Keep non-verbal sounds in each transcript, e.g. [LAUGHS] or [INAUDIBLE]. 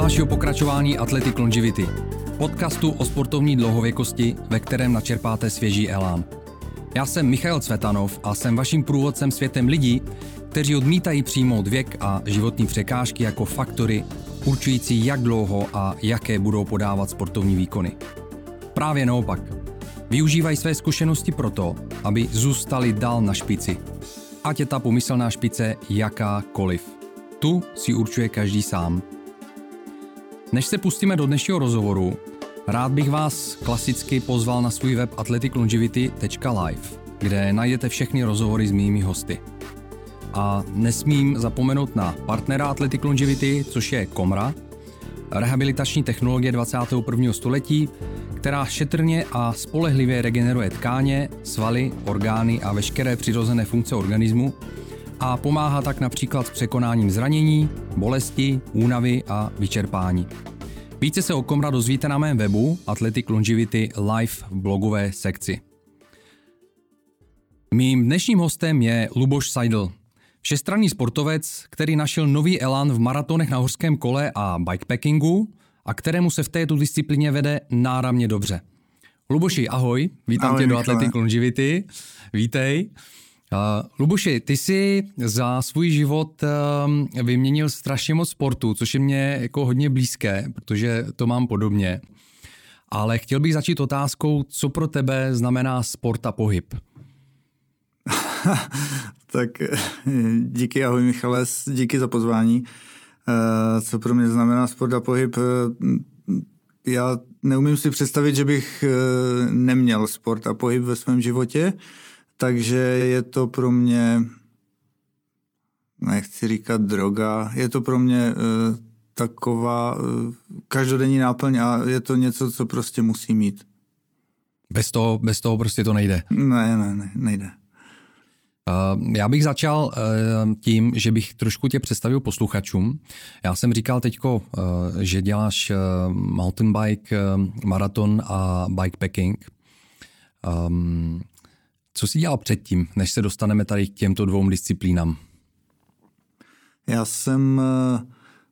Dalšího pokračování Athletic Longevity, podcastu o sportovní dlouhověkosti, ve kterém načerpáte svěží elán. Já jsem Michal Cvetanov a jsem vaším průvodcem světem lidí, kteří odmítají přijmout věk a životní překážky jako faktory určující, jak dlouho a jaké budou podávat sportovní výkony. Právě naopak. Využívají své zkušenosti proto, aby zůstali dál na špici. Ať je ta pomyslná špice jakákoliv. Tu si určuje každý sám. Než se pustíme do dnešního rozhovoru, rád bych vás klasicky pozval na svůj web athleticlongevity.live, kde najdete všechny rozhovory s mými hosty. A nesmím zapomenout na partnera Athletic Longevity, což je Komra, rehabilitační technologie 21. století, která šetrně a spolehlivě regeneruje tkáně, svaly, orgány a veškeré přirozené funkce organismu a pomáhá tak například s překonáním zranění, bolesti, únavy a vyčerpání. Více se o Komra dozvíte na mém webu Athletic Longevity Live v blogové sekci. Mým dnešním hostem je Luboš Seidl, Všestranný sportovec, který našel nový elan v maratonech na horském kole a bikepackingu a kterému se v této disciplíně vede náramně dobře. Luboši, ahoj, vítám ahoj, tě do Athletic Longevity, vítej. Uh, Luboši, ty jsi za svůj život uh, vyměnil strašně moc sportu, což je mě jako hodně blízké, protože to mám podobně. Ale chtěl bych začít otázkou, co pro tebe znamená sport a pohyb? [LAUGHS] tak eh, díky, ahoj Michale, díky za pozvání. Eh, co pro mě znamená sport a pohyb? Eh, já neumím si představit, že bych neměl sport a pohyb ve svém životě, takže je to pro mě, nechci říkat droga, je to pro mě taková každodenní náplň a je to něco, co prostě musí mít. Bez toho, bez toho prostě to nejde. Ne, ne, ne, nejde. Eh, já bych začal tím, že bych trošku tě představil posluchačům. Já jsem říkal teďko, eh, že děláš mountain bike, maraton a bikepacking. Ehm, co jsi dělal předtím, než se dostaneme tady k těmto dvou disciplínám? Já jsem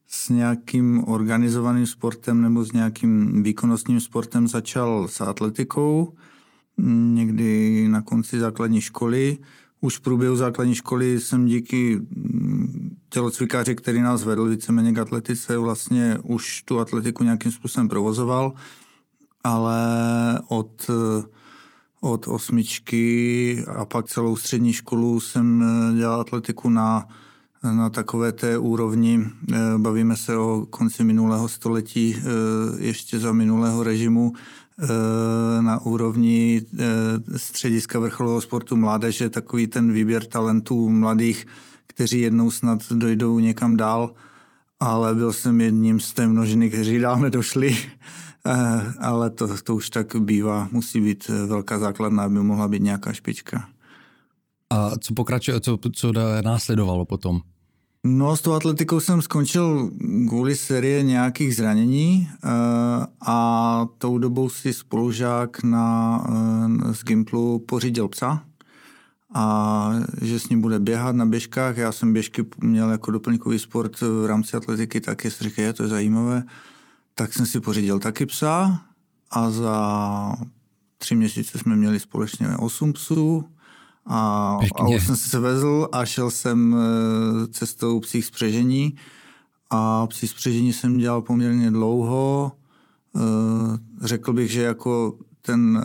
s nějakým organizovaným sportem nebo s nějakým výkonnostním sportem začal s atletikou někdy na konci základní školy. Už v průběhu základní školy jsem díky mm, tělocvikáři, který nás vedl víceméně k atletice, vlastně už tu atletiku nějakým způsobem provozoval, ale od, od osmičky a pak celou střední školu jsem dělal atletiku na, na takové té úrovni. Bavíme se o konci minulého století, ještě za minulého režimu, Eh, na úrovni eh, střediska vrcholového sportu mládeže, takový ten výběr talentů mladých, kteří jednou snad dojdou někam dál, ale byl jsem jedním z té množiny, kteří dál nedošli, eh, ale to, to už tak bývá, musí být velká základna, aby mohla být nějaká špička. A co pokračuje, co, co následovalo potom? No, s tou atletikou jsem skončil kvůli série nějakých zranění eh, a tou dobou si spolužák na, eh, z Gimplu pořídil psa a že s ním bude běhat na běžkách. Já jsem běžky měl jako doplňkový sport v rámci atletiky, tak říkal, to je zajímavé. Tak jsem si pořídil taky psa a za tři měsíce jsme měli společně osm psů a, a už jsem se vezl a šel jsem eh, cestou psích spřežení a psí spřežení jsem dělal poměrně dlouho. Eh, řekl bych, že jako ten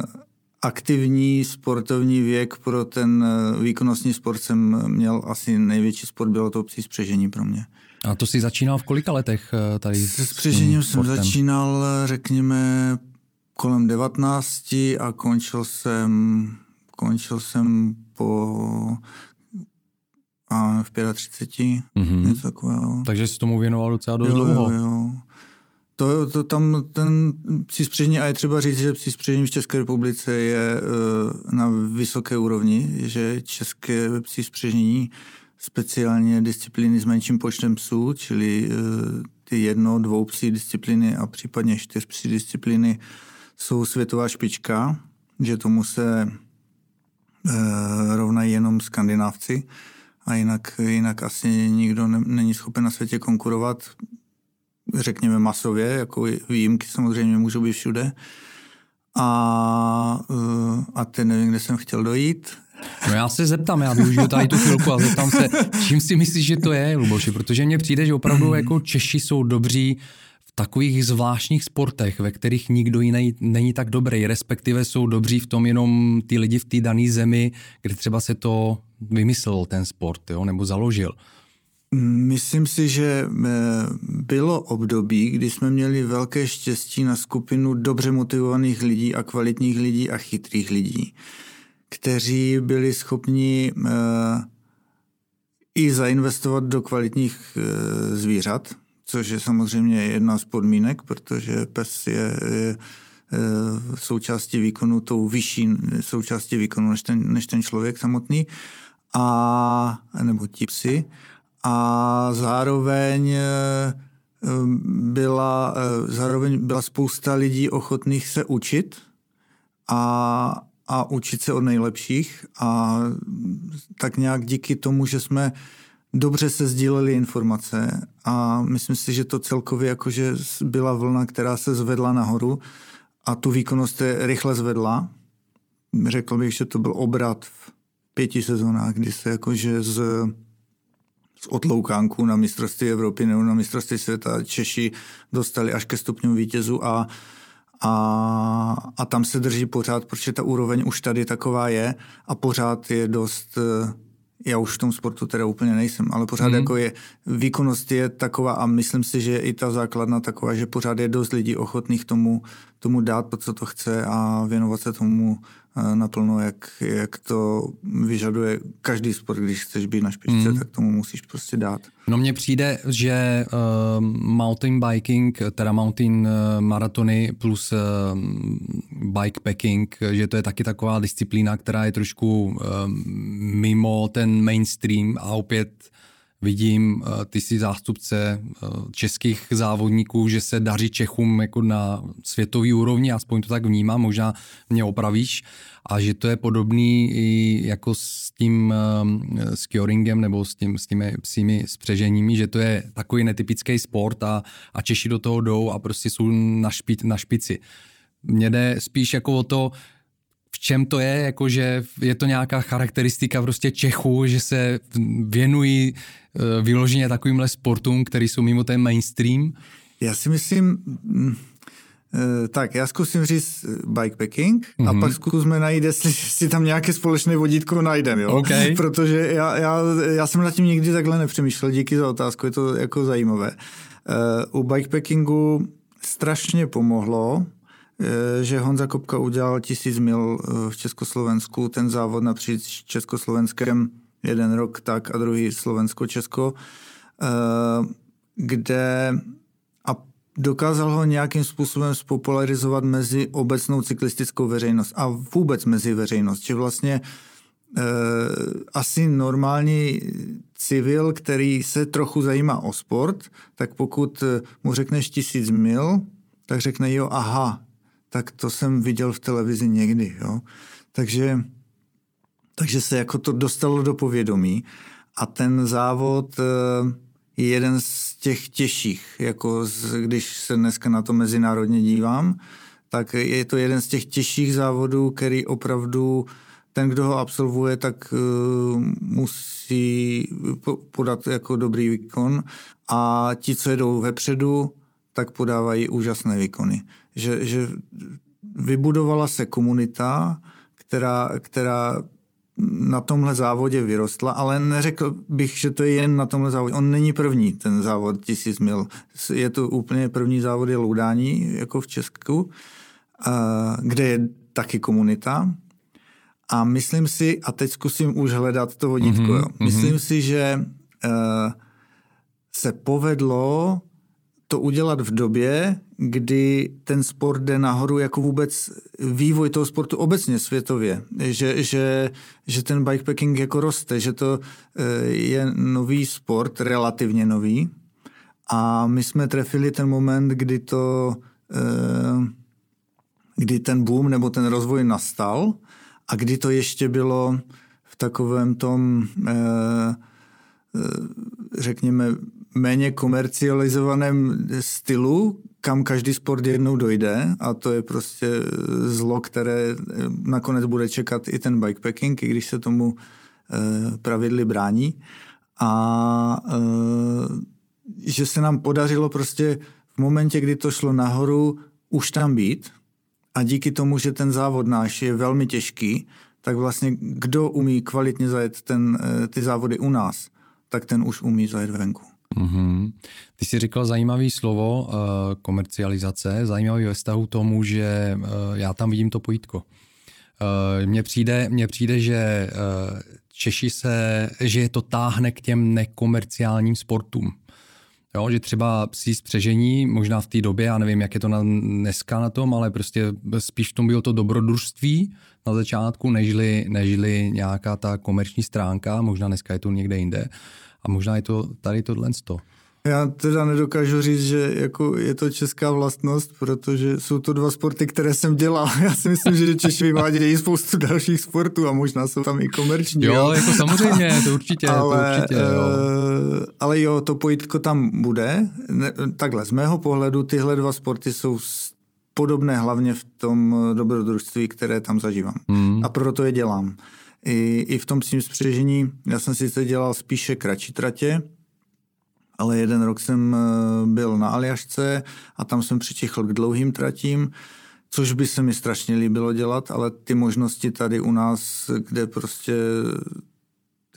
aktivní sportovní věk pro ten eh, výkonnostní sport jsem měl asi největší sport, bylo to psí spřežení pro mě. A to jsi začínal v kolika letech tady? Se spřežením jsem začínal, řekněme, kolem 19 a končil jsem končil jsem po a v 35, mm-hmm. něco takového. Takže jsi tomu věnoval docela dost dlouho. Jo, jo. To, to tam ten psí spřežení, a je třeba říct, že psí spřežení v České republice je uh, na vysoké úrovni, že české psí spřežení speciálně disciplíny s menším počtem psů, čili uh, ty jedno, dvou psí disciplíny a případně čtyř psí disciplíny jsou světová špička, že tomu se Eh, rovnají jenom skandinávci a jinak, jinak asi nikdo ne, není schopen na světě konkurovat. řekněme masově, jako výjimky samozřejmě můžou být všude. A, eh, a teď nevím, kde jsem chtěl dojít. No já se zeptám, já využiju tady tu chvilku a zeptám se, čím si myslíš, že to je, Luboši, protože mně přijde, že opravdu jako Češi jsou dobří v takových zvláštních sportech, ve kterých nikdo jiný není tak dobrý, respektive jsou dobří v tom jenom ty lidi v té dané zemi, kde třeba se to vymyslel ten sport, jo, nebo založil. Myslím si, že eh, bylo období, kdy jsme měli velké štěstí na skupinu dobře motivovaných lidí a kvalitních lidí a chytrých lidí, kteří byli schopni eh, i zainvestovat do kvalitních eh, zvířat, což je samozřejmě jedna z podmínek, protože pes je, je součástí výkonu, tou vyšší součástí výkonu než ten, než ten člověk samotný, a, nebo ti psi. A zároveň eh, byla, eh, zároveň byla spousta lidí ochotných se učit a, a učit se od nejlepších a tak nějak díky tomu, že jsme dobře se sdíleli informace a myslím si, že to celkově jakože byla vlna, která se zvedla nahoru a tu výkonnost je rychle zvedla. Řekl bych, že to byl obrat v pěti sezónách, kdy se jakože z z otloukánku na mistrovství Evropy nebo na mistrovství světa Češi dostali až ke stupňu vítězu a, a, a tam se drží pořád, protože ta úroveň už tady taková je a pořád je dost já už v tom sportu teda úplně nejsem, ale pořád mm. jako je, výkonnost je taková a myslím si, že je i ta základna taková, že pořád je dost lidí ochotných tomu, tomu dát to, co to chce a věnovat se tomu naplno, jak, jak to vyžaduje každý sport, když chceš být na špičce, mm. tak tomu musíš prostě dát. No mně přijde, že uh, mountain biking, teda mountain uh, maratony plus uh, bikepacking, že to je taky taková disciplína, která je trošku uh, mimo ten mainstream a opět vidím, eh, ty jsi zástupce eh, českých závodníků, že se daří Čechům jako na světový úrovni, aspoň to tak vnímám, možná mě opravíš, a že to je podobný i jako s tím eh, s curingem nebo s, tím, s těmi psími spřeženími, že to je takový netypický sport a, a Češi do toho jdou a prostě jsou na, špi, na špici. Mně jde spíš jako o to, v čem to je, jakože je to nějaká charakteristika prostě Čechů, že se věnují vyloženě takovýmhle sportům, který jsou mimo ten mainstream? Já si myslím, mm, eh, tak, já zkusím říct eh, bikepacking mm-hmm. a mhm. pak zkusíme najít, jestli [LAUGHS] si tam nějaké společné vodítko najdem, jo? Okay. [LAUGHS] Protože já, já, já jsem nad tím nikdy takhle nepřemýšlel, díky za otázku, je to jako zajímavé. Uh, u bikepackingu strašně pomohlo, uh, že Honza Kopka udělal tisíc mil v Československu, ten závod napříč Československem jeden rok tak a druhý Slovensko-Česko, eh, kde a dokázal ho nějakým způsobem spopularizovat mezi obecnou cyklistickou veřejnost a vůbec mezi veřejnost, že vlastně eh, asi normální civil, který se trochu zajímá o sport, tak pokud mu řekneš tisíc mil, tak řekne jo, aha, tak to jsem viděl v televizi někdy. Jo. Takže takže se jako to dostalo do povědomí a ten závod eh, je jeden z těch těžších, jako z, když se dneska na to mezinárodně dívám, tak je to jeden z těch těžších závodů, který opravdu ten, kdo ho absolvuje, tak uh, musí podat jako dobrý výkon a ti, co jedou vepředu, tak podávají úžasné výkony. Že, že vybudovala se komunita, která, která na tomhle závodě vyrostla, ale neřekl bych, že to je jen na tomhle závodě. On není první, ten závod tisíc mil. Je to úplně první závod je Loudání, jako v Česku, kde je taky komunita. A myslím si, a teď zkusím už hledat to vodítko, mm-hmm, jo. myslím mm-hmm. si, že e, se povedlo to udělat v době, kdy ten sport jde nahoru jako vůbec vývoj toho sportu obecně světově, že, že, že ten bikepacking jako roste, že to eh, je nový sport, relativně nový. A my jsme trefili ten moment, kdy to eh, kdy ten boom nebo ten rozvoj nastal a kdy to ještě bylo v takovém tom eh, řekněme méně komercializovaném stylu, kam každý sport jednou dojde a to je prostě zlo, které nakonec bude čekat i ten bikepacking, i když se tomu eh, pravidly brání. A eh, že se nám podařilo prostě v momentě, kdy to šlo nahoru, už tam být a díky tomu, že ten závod náš je velmi těžký, tak vlastně kdo umí kvalitně zajet ten, eh, ty závody u nás, tak ten už umí zajet venku. Mm-hmm. Ty jsi říkal zajímavé slovo uh, komercializace, zajímavý ve vztahu tomu, že uh, já tam vidím to pojítko. Uh, mně přijde, mně přijde, že uh, Češi se, že je to táhne k těm nekomerciálním sportům. Jo, že třeba psí spřežení, možná v té době, já nevím, jak je to na, dneska na tom, ale prostě spíš v tom bylo to dobrodružství na začátku, nežli, nežli nějaká ta komerční stránka, možná dneska je to někde jinde. A možná je to tady tohle. Já teda nedokážu říct, že jako je to česká vlastnost, protože jsou to dva sporty, které jsem dělal. [LAUGHS] Já si myslím, že Češi vyvádějí spoustu dalších sportů a možná jsou tam i komerční. Jo, jo. jako samozřejmě, to určitě. ale, to určitě jo. Uh, ale jo, to pojítko tam bude. Ne, takhle, z mého pohledu tyhle dva sporty jsou podobné hlavně v tom dobrodružství, které tam zažívám. Mm. A proto je dělám. I, i v tom svým spřežení, já jsem sice dělal spíše kratší tratě, ale jeden rok jsem eh, byl na Aljašce a tam jsem přičichl k dlouhým tratím, což by se mi strašně líbilo dělat, ale ty možnosti tady u nás, kde prostě,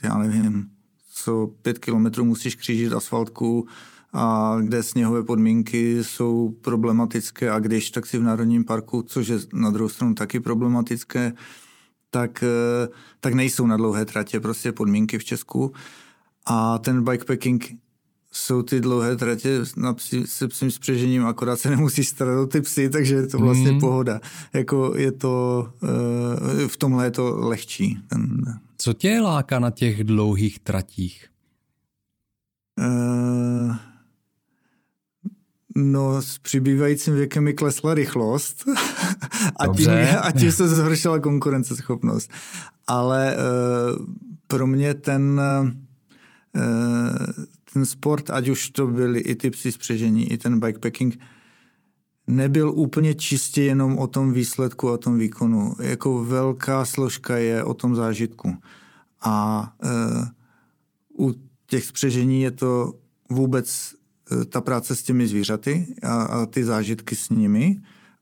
já nevím, co pět kilometrů musíš křížit asfaltku a kde sněhové podmínky jsou problematické a když tak si v Národním parku, což je na druhou stranu taky problematické, tak, eh, tak nejsou na dlouhé tratě prostě podmínky v Česku. A ten bikepacking jsou ty dlouhé tratě na psi, se psím spřežením, akorát se nemusí starat o ty psy, takže je to vlastně mm. pohoda. Jako je to, eh, v tomhle je to lehčí. Co tě láká na těch dlouhých tratích? No, s přibývajícím věkem mi klesla rychlost [LAUGHS] a, tím, a tím se zhoršila konkurenceschopnost. Ale uh, pro mě ten, uh, ten sport, ať už to byly i ty psi spřežení, i ten bikepacking, nebyl úplně čistě jenom o tom výsledku, o tom výkonu. Jako velká složka je o tom zážitku. A uh, u těch spřežení je to vůbec ta práce s těmi zvířaty a, a ty zážitky s nimi.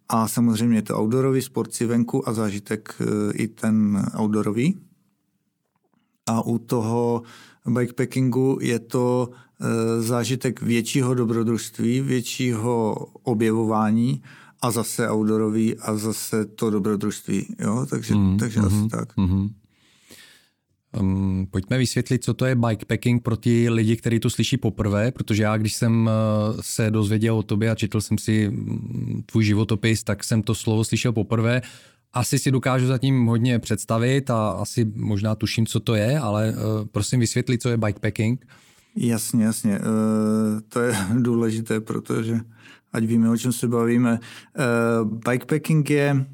A samozřejmě je to outdoorový sport si venku a zážitek eh, i ten outdoorový. A u toho bikepackingu je to eh, zážitek většího dobrodružství, většího objevování a zase outdoorový a zase to dobrodružství. Jo? Takže, mm, takže mm, asi mhm, tak. Mm. Um, pojďme vysvětlit, co to je bikepacking pro ty lidi, kteří to slyší poprvé, protože já, když jsem uh, se dozvěděl o tobě a četl jsem si mm, tvůj životopis, tak jsem to slovo slyšel poprvé. Asi si dokážu zatím hodně představit a asi možná tuším, co to je, ale uh, prosím vysvětlit, co je bikepacking. Jasně, jasně. Uh, to je [LAUGHS] důležité, protože ať víme, o čem se bavíme. Uh, bikepacking je,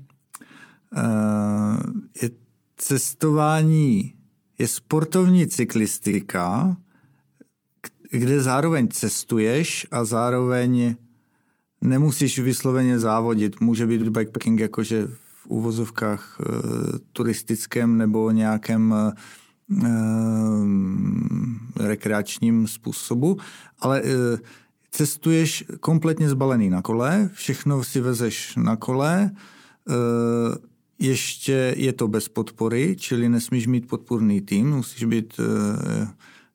uh, je cestování je sportovní cyklistika, kde zároveň cestuješ a zároveň nemusíš vysloveně závodit. Může být bikepacking jakože v úvozovkách e, turistickém nebo nějakém e, rekreačním způsobu, ale e, cestuješ kompletně zbalený na kole, všechno si vezeš na kole, e, ještě je to bez podpory, čili nesmíš mít podporný tým, musíš být e,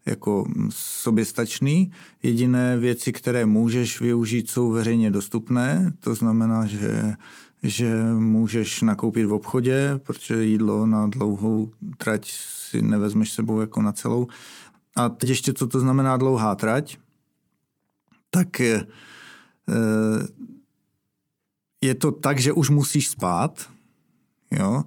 jako soběstačný. Jediné věci, které můžeš využít, jsou veřejně dostupné. To znamená, že, že můžeš nakoupit v obchodě, protože jídlo na dlouhou trať si nevezmeš sebou jako na celou. A teď ještě, co to znamená dlouhá trať, tak je to tak, že už musíš spát, Jo?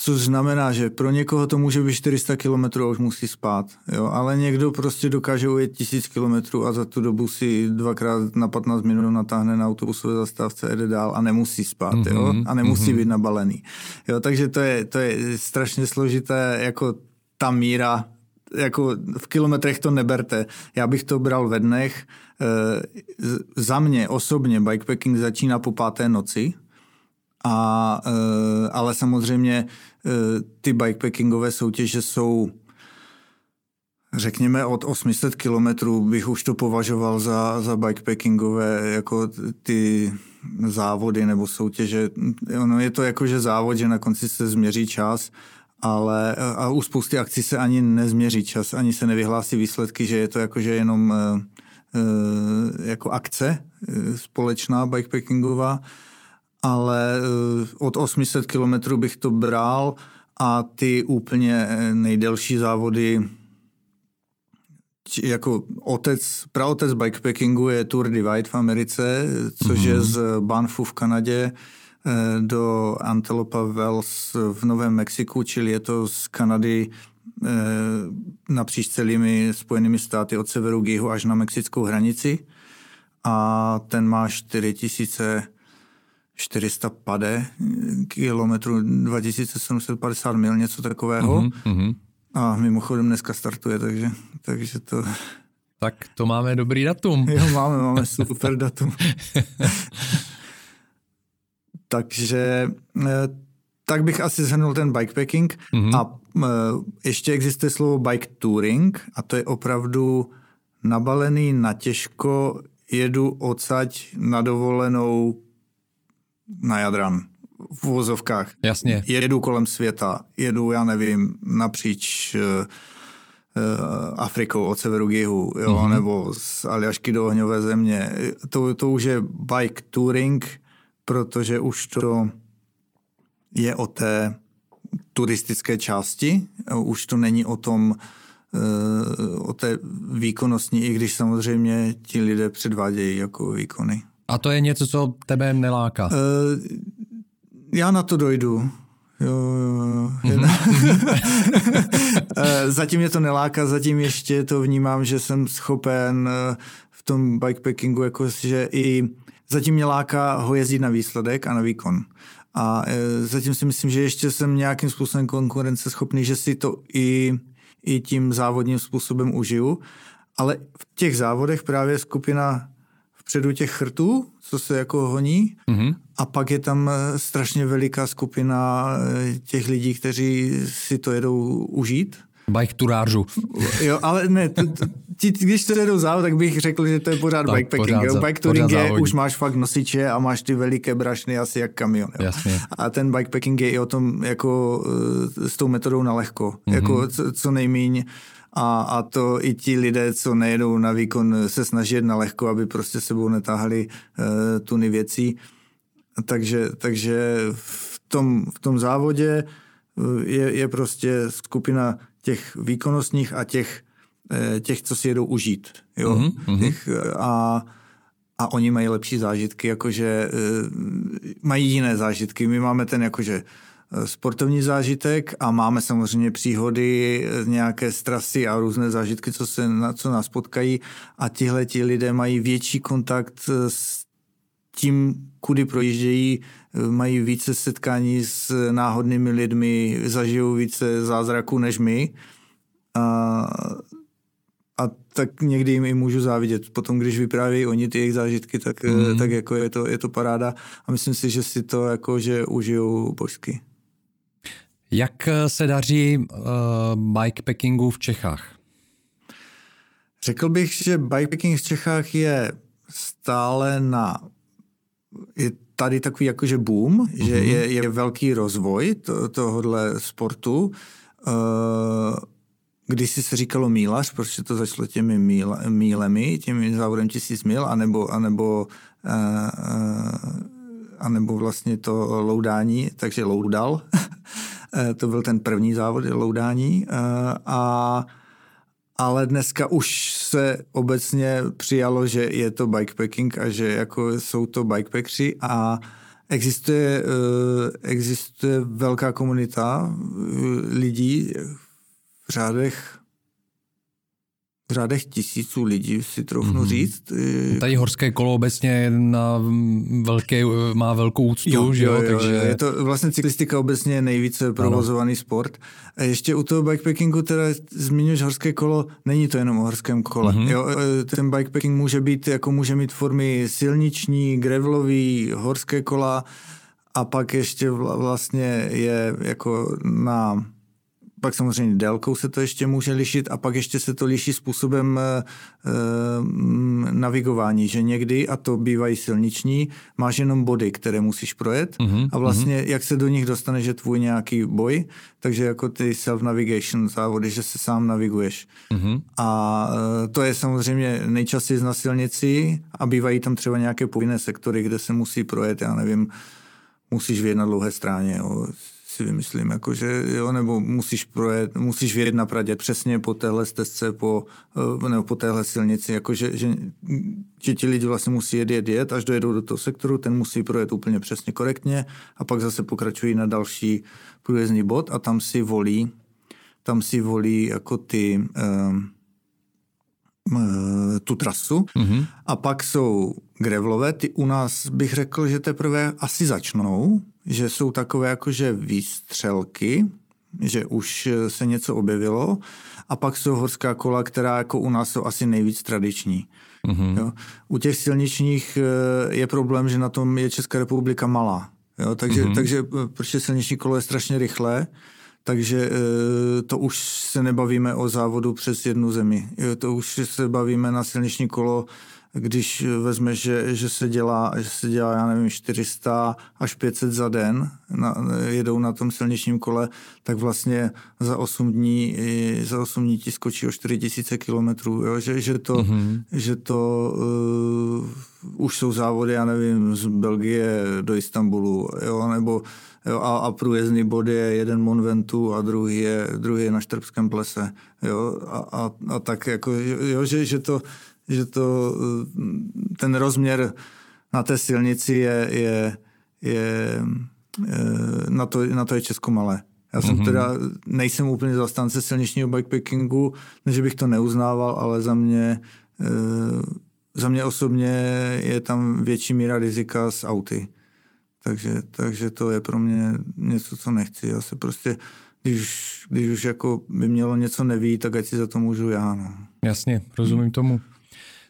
Což znamená, že pro někoho to může být 400 km a už musí spát, jo? ale někdo prostě dokáže ujet 1000 km a za tu dobu si dvakrát na 15 minut natáhne na autobusové zastávce, jede dál a nemusí spát mm-hmm, jo? a nemusí mm-hmm. být nabalený. Jo? Takže to je, to je strašně složité, jako ta míra jako v kilometrech to neberte. Já bych to bral ve dnech. Za mě osobně bikepacking začíná po páté noci, a, ale samozřejmě ty bikepackingové soutěže jsou řekněme od 800 kilometrů bych už to považoval za, za bikepackingové jako ty závody nebo soutěže. Ono je to jako, že závod, že na konci se změří čas, ale a u spousty akcí se ani nezměří čas, ani se nevyhlásí výsledky, že je to jako, že jenom uh, jako akce společná bikepackingová, ale od 800 kilometrů bych to bral a ty úplně nejdelší závody jako otec, praotec bikepackingu je Tour Divide v Americe, což mm-hmm. je mhm. z Banfu v Kanadě eh, do Antelopa Wells v Novém Mexiku, čili je to z Kanady eh, napříč celými spojenými státy od severu k jihu až na mexickou hranici. A ten má 4000 400 pade kilometrů, 2750 mil, něco takového. Mm-hmm. A mimochodem dneska startuje, takže, takže to... Tak to máme dobrý datum. Jo, máme, máme super [LAUGHS] datum. takže eh, tak bych asi zhrnul ten bikepacking mm-hmm. a eh, ještě existuje slovo bike touring a to je opravdu nabalený na těžko, jedu odsaď na dovolenou na Jadran v uvozovkách. Jasně. Jedu kolem světa, jedu, já nevím, napříč uh, Afrikou od severu k jihu, jo, mm-hmm. nebo z Aljašky do ohňové země. To, to už je bike touring, protože už to je o té turistické části, už to není o tom, o té výkonnostní, i když samozřejmě ti lidé předvádějí jako výkony. A to je něco, co tebe neláká? Já na to dojdu. Jo, jo, jo. [LAUGHS] Eh, zatím mě to neláká, zatím ještě to vnímám, že jsem schopen eh, v tom bikepackingu, jako že i zatím mě láká ho jezdit na výsledek a na výkon. A zatím si myslím, že ještě jsem nějakým způsobem konkurenceschopný, že si to i, i tím závodním způsobem užiju. Ale v těch závodech právě skupina vpředu těch chrtů, co se jako honí, mm-hmm. a pak je tam eh, strašně veliká skupina eh, těch lidí, kteří si to jedou užít. Bike turářů. [LAUGHS] Jo, ale ne, t, t, když to jedou závod, tak bych řekl, že to je pořád tak, bikepacking. Pořád, Bike touring je, už máš fakt nosiče a máš ty veliké brašny asi jak kamion. Jo. Jasně. A ten bikepacking je i o tom jako eh, s tou metodou na lehko. Mm-hmm. Jako co, co nejmíň a, a to i ti lidé, co nejedou na výkon, se snaží na lehko, aby prostě sebou netáhli uh, tuny věcí. Takže, takže v, tom, v tom závodě eh, je, je prostě skupina těch výkonnostních a těch, eh, těch co si jedou užít. Jo? Mm-hmm. Těch, a, a oni mají lepší zážitky, jakože mají jiné zážitky. My máme ten jakože sportovní zážitek a máme samozřejmě příhody, nějaké strasy a různé zážitky, co, se, co nás potkají a tihle ti lidé mají větší kontakt s tím, kudy projíždějí, mají více setkání s náhodnými lidmi, zažijou více zázraků než my. A, a tak někdy jim i můžu závidět. Potom, když vyprávějí oni ty jejich zážitky, tak, mm. tak jako je to, je to paráda. A myslím si, že si to jako, že užijou božsky. Jak eh, se daří uh, bikepackingu v Čechách? Řekl bych, že bikepacking v Čechách je stále na... Je tady takový jakože boom, mm-hmm. že je, je velký rozvoj to, tohohle sportu. Uh, když si se říkalo mílař, protože to začalo těmi míl, mílemi, těmi závodem tisíc mil, anebo, anebo, uh, uh, anebo vlastně to loudání, takže loudal. [LAUGHS] Eh, to byl ten první závod loudání. Eh, a, ale dneska už se obecně přijalo, že je to bikepacking a že jako jsou to bikepackři a existuje, eh, existuje velká komunita lidí v řádech v řádech tisíců lidí, si troufnu mm-hmm. říct. Tady horské kolo obecně na velké, má velkou úctu, jo, že jo? jo, takže... Je to vlastně cyklistika obecně je nejvíce provozovaný ano. sport. A ještě u toho bikepackingu teda zmiňuješ horské kolo, není to jenom o horském kole. Mm-hmm. Jo, e, ten bikepacking může být, jako může mít formy silniční, gravelový, horské kola a pak ještě vlastně je jako na pak samozřejmě délkou se to ještě může lišit a pak ještě se to liší způsobem e, navigování, že někdy, a to bývají silniční, máš jenom body, které musíš projet uh-huh, a vlastně uh-huh. jak se do nich dostane, že tvůj nějaký boj, takže jako ty self-navigation závody, že se sám naviguješ. Uh-huh. A e, to je samozřejmě nejčastěji na silnici a bývají tam třeba nějaké povinné sektory, kde se musí projet, já nevím, musíš vyjet na dlouhé stráně, jo si vymyslím, jako že jo, nebo musíš projet, musíš vědět na Pradě přesně po téhle stezce, po, eh, nebo po téhle silnici, jako že, že, že ti lidi vlastně musí jet, jet, jet, až dojedou do toho sektoru, ten musí projet úplně přesně korektně a pak zase pokračují na další průjezdní bod a tam si volí, tam si volí jako ty, um, tu trasu mm-hmm. a pak jsou grevlové, ty u nás bych řekl, že teprve asi začnou, že jsou takové jakože výstřelky, že už se něco objevilo a pak jsou horská kola, která jako u nás jsou asi nejvíc tradiční. Mm-hmm. Jo. U těch silničních eh, je problém, že na tom je Česká republika malá. Jo, takže, mm-hmm. takže eh, protože silniční kolo je strašně rychlé, takže eh, to už se nebavíme o závodu přes jednu zemi. Jo, to už se bavíme na silniční kolo když vezmeš, že, že, se dělá, že se dělá, já nevím, 400 až 500 za den, na, jedou na tom silničním kole, tak vlastně za 8 dní, za 8 dní ti skočí o 4000 kilometrů, jo? Že, že to, mm-hmm. že to uh, už jsou závody, já nevím, z Belgie do Istanbulu, jo? nebo jo? A, a průjezdný bod je jeden Monventu a druhý je, druhý je na Štrbském plese, jo? A, a, a tak jako, jo, že, že to že to, ten rozměr na té silnici je, je, je na, to, na to je Česko malé. Já jsem mm-hmm. teda, nejsem úplně zastánce silničního bikepackingu, ne, že bych to neuznával, ale za mě, za mě osobně je tam větší míra rizika s auty. Takže, takže to je pro mě něco, co nechci. Já se prostě, když, když už jako by mělo něco neví, tak ať si za to můžu já. No. Jasně, rozumím tomu.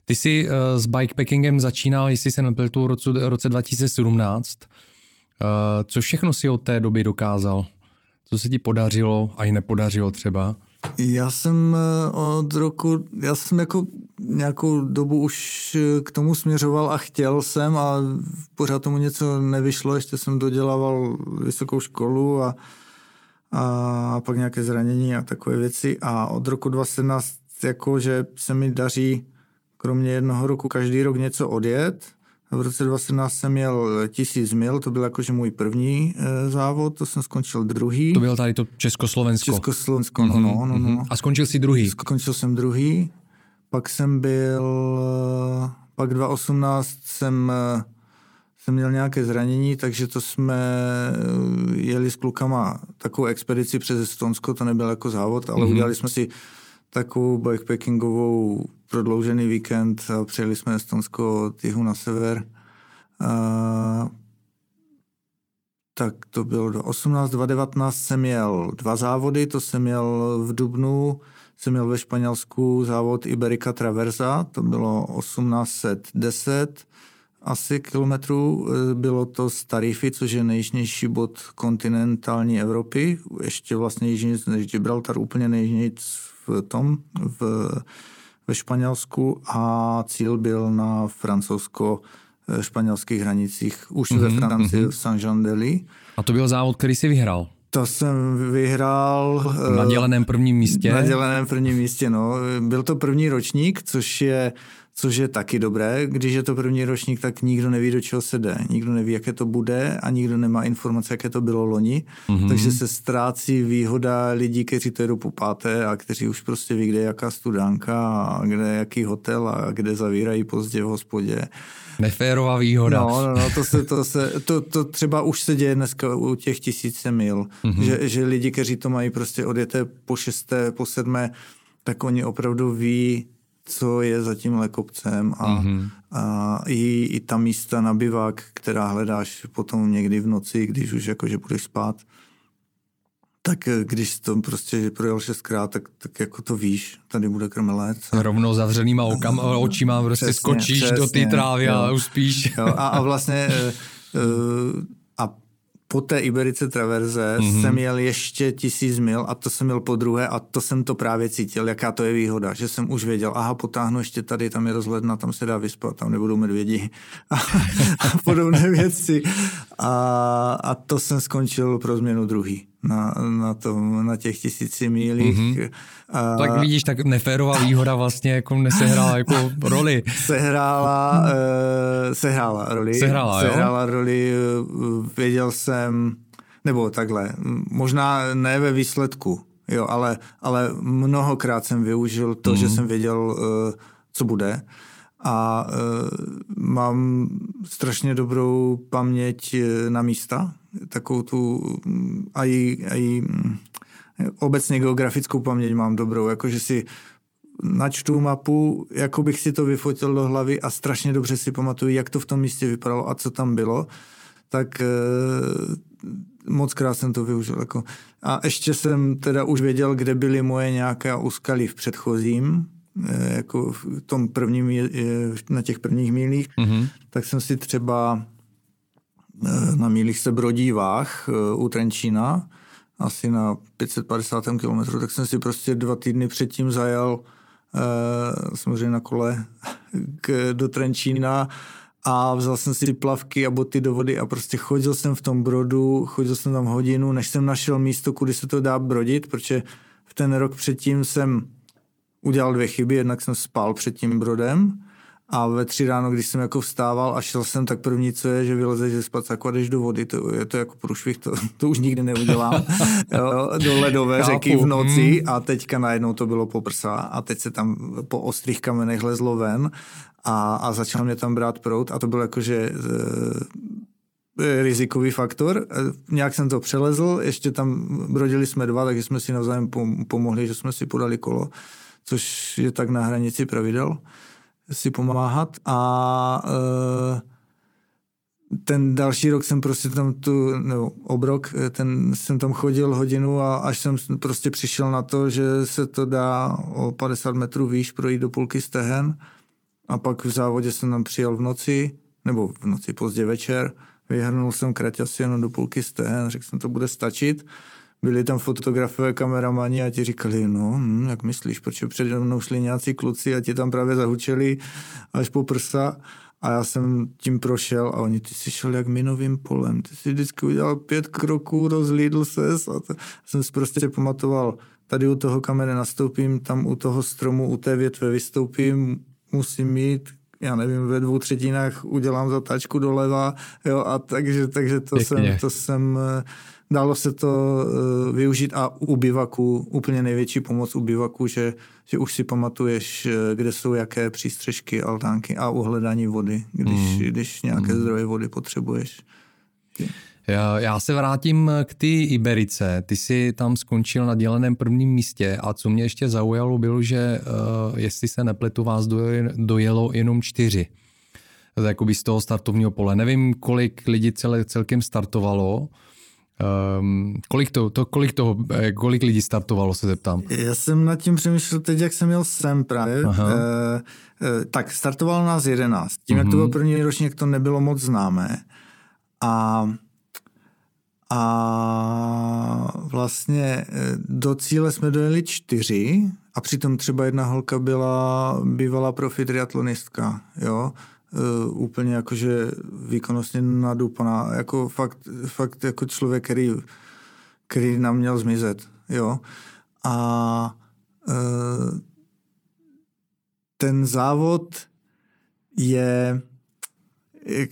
Ty jsi uh, s bikepackingem začínal, jestli se nepletu, v roce, roce 2017. Uh, co všechno si od té doby dokázal? Co se ti podařilo a i nepodařilo třeba? Já jsem eh, od roku, já jsem jako nějakou dobu už k tomu směřoval a chtěl jsem a pořád tomu něco nevyšlo, ještě jsem dodělával vysokou školu a, a pak nějaké zranění a takové věci a od roku 2017 jako, že se mi daří kromě jednoho roku každý rok něco odjet. V roce 2017 jsem měl tisíc mil, to byl jakože můj první e, závod, to jsem skončil druhý. To byl tady to Československo. Československo, mm-hmm, no, no, no. A skončil jsi druhý? Skončil jsem druhý, pak jsem byl, pak 2018 jsem, jsem měl nějaké zranění, takže to jsme jeli s klukama takovou expedici přes Estonsko, to nebyl jako závod, ale mm-hmm. udělali jsme si takovou bikepackingovou prodloužený víkend a přijeli jsme Estonsko od jihu na sever. A, tak to bylo do 18, 2019 jsem měl dva závody, to jsem měl v Dubnu, jsem měl ve Španělsku závod Iberica Traversa, to bylo 1810 asi kilometrů. Bylo to z Tarify, což je nejjižnější bod kontinentální Evropy, ještě vlastně jižní než Gibraltar, úplně nejjižněji v tom, v ve Španělsku a cíl byl na francouzsko-španělských hranicích, už mm-hmm, ve mhm, Francii, mm-hmm. v Saint-Jean-de-Lys. A to byl závod, který si vyhrál? To jsem vyhrál... Na děleném prvním místě? Na děleném prvním místě, no. Byl to první ročník, což je což je taky dobré. Když je to první ročník, tak nikdo neví, do čeho se jde. Nikdo neví, jaké to bude a nikdo nemá informace, jaké to bylo loni. Mm-hmm. Takže se ztrácí výhoda lidí, kteří to jedou po páté a kteří už prostě ví, kde je jaká studánka a kde je jaký hotel a kde zavírají pozdě v hospodě. Neférová výhoda. No, no, no to, se, to, se, to, to třeba už se děje dneska u těch tisíce mil, mm-hmm. že, že lidi, kteří to mají prostě odjeté po šesté, po sedmé, tak oni opravdu ví, co je za tímhle kopcem a, mm-hmm. a i, i ta místa na bivák, která hledáš potom někdy v noci, když už jakože budeš spát, tak eh, když to prostě projel šestkrát, tak, tak jako to víš, tady bude krmelec. Rovnou zavřenýma okam, očima prostě přesně, skočíš přesně, do té trávy jo. a uspíš. Jo, a, a vlastně uh, a po té Iberice Traverze mm-hmm. jsem jel ještě tisíc mil a to jsem měl po druhé a to jsem to právě cítil, jaká to je výhoda, že jsem už věděl, aha, potáhnu ještě tady, tam je rozhledna, tam se dá vyspat, tam nebudou medvědi a, [LAUGHS] a podobné věci. A, a to jsem skončil pro změnu druhý na, na, tom, na těch tisíci mílích. Mm-hmm. A, tak vidíš, tak neférová výhoda vlastně jako nesehrála jako roli. Sehrála, uh, sehrála roli. Sehrála, sehrála roli, uh, věděl jsem, nebo takhle, možná ne ve výsledku, jo, ale, ale mnohokrát jsem využil to, mm-hmm. že mhm. jsem věděl, uh, co bude a uh, mám strašně dobrou paměť na místa, takovou tu a i, a i obecně geografickou paměť mám dobrou, jakože si načtu mapu, jako bych si to vyfotil do hlavy a strašně dobře si pamatuju, jak to v tom místě vypadalo a co tam bylo, tak e, moc krát jsem to využil. Jako. A ještě jsem teda už věděl, kde byly moje nějaké úskaly v předchozím, e, jako v tom prvním, na těch prvních mílích, mm-hmm. tak jsem si třeba Eh, na mílích se Brodí Vách eh, u Trenčína, asi na 550 km, tak jsem si prostě dva týdny předtím zajel eh, samozřejmě na kole [LAUGHS] k, do Trenčína a vzal jsem si plavky a boty do vody a prostě chodil jsem v tom brodu, chodil jsem tam hodinu, než jsem našel místo, kudy se to dá brodit, protože v ten rok předtím jsem udělal dvě chyby, jednak jsem spal před tím brodem a ve tři ráno, když jsem jako vstával a šel jsem, tak první, co je, že vylezeš ze spacáku a jdeš do vody, to je to jako průšvih, to, to už nikdy neudělám. [LAUGHS] jo, do ledové Chápu. řeky v noci hmm. a teďka najednou to bylo po prsa a teď se tam po ostrých kamenech lezlo ven a, a začal mě tam brát prout a to bylo jakože e, rizikový faktor. E, nějak jsem to přelezl, ještě tam brodili jsme dva, takže jsme si navzájem pomohli, že jsme si podali kolo, což je tak na hranici pravidel si pomáhat. A uh, ten další rok jsem prostě tam tu, nebo obrok, ten jsem tam chodil hodinu a až jsem prostě přišel na to, že se to dá o 50 metrů výš projít do půlky stehen. A pak v závodě jsem tam přijel v noci, nebo v noci pozdě večer, vyhrnul jsem kraťasy jenom do půlky stehen, řekl jsem, to bude stačit byli tam fotografové kameramani a ti říkali, no, hm, jak myslíš, proč přede mnou šli nějací kluci a ti tam právě zahučeli až po prsa? A já jsem tím prošel a oni, ty jsi šel jak minovým polem, ty jsi vždycky udělal pět kroků, rozlídl ses a to, jsem si prostě pamatoval, tady u toho kamery nastoupím, tam u toho stromu, u té větve vystoupím, musím mít, já nevím, ve dvou třetinách udělám zatáčku doleva, jo, a takže, takže to jsem, to jsem dalo se to uh, využít a u bivaku, úplně největší pomoc u bivaku, že, že už si pamatuješ, eh, kde jsou jaké přístřežky, altánky a uhledání vody, když, mm. když nějaké mm. zdroje vody potřebuješ. Já, já se vrátím k té Iberice. Ty jsi tam skončil na děleném prvním místě a co mě ještě zaujalo bylo, že uh, jestli se nepletu, vás dojelo jenom čtyři. Jakoby z toho startovního pole. Nevím, kolik lidí celé, celkem startovalo, Um, kolik, to, to, kolik, toho, eh, kolik lidí startovalo, se zeptám? Já jsem nad tím přemýšlel teď, jak jsem měl sem právě. Uh, uh, tak startovalo nás 11. Tím, uh-huh. jak to byl mhm. první ročník, to nebylo moc známé. A a vlastně do cíle jsme dojeli čtyři a přitom třeba jedna holka byla bývalá profi triatlonistka, jo uh, úplně jakože výkonnostně nadupaná, jako fakt, fakt jako člověk, který, který nám měl zmizet, jo. A uh, ten závod je,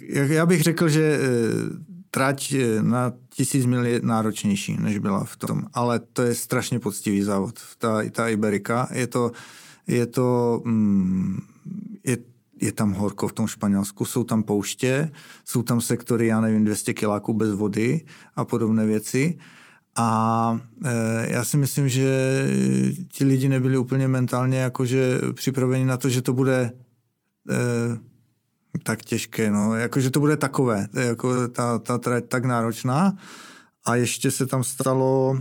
jak já bych řekl, že uh, trať na tisíc mil je náročnější, než byla v tom, ale to je strašně poctivý závod, ta, ta Iberika. Je to, je to, mm, je tam horko v tom Španělsku, jsou tam pouště, jsou tam sektory, já nevím, 200 kiláků bez vody a podobné věci. A e, já si myslím, že ti lidi nebyli úplně mentálně jakože připraveni na to, že to bude e, tak těžké, no, jakože to bude takové, jako ta, ta trať tak náročná. A ještě se tam stalo,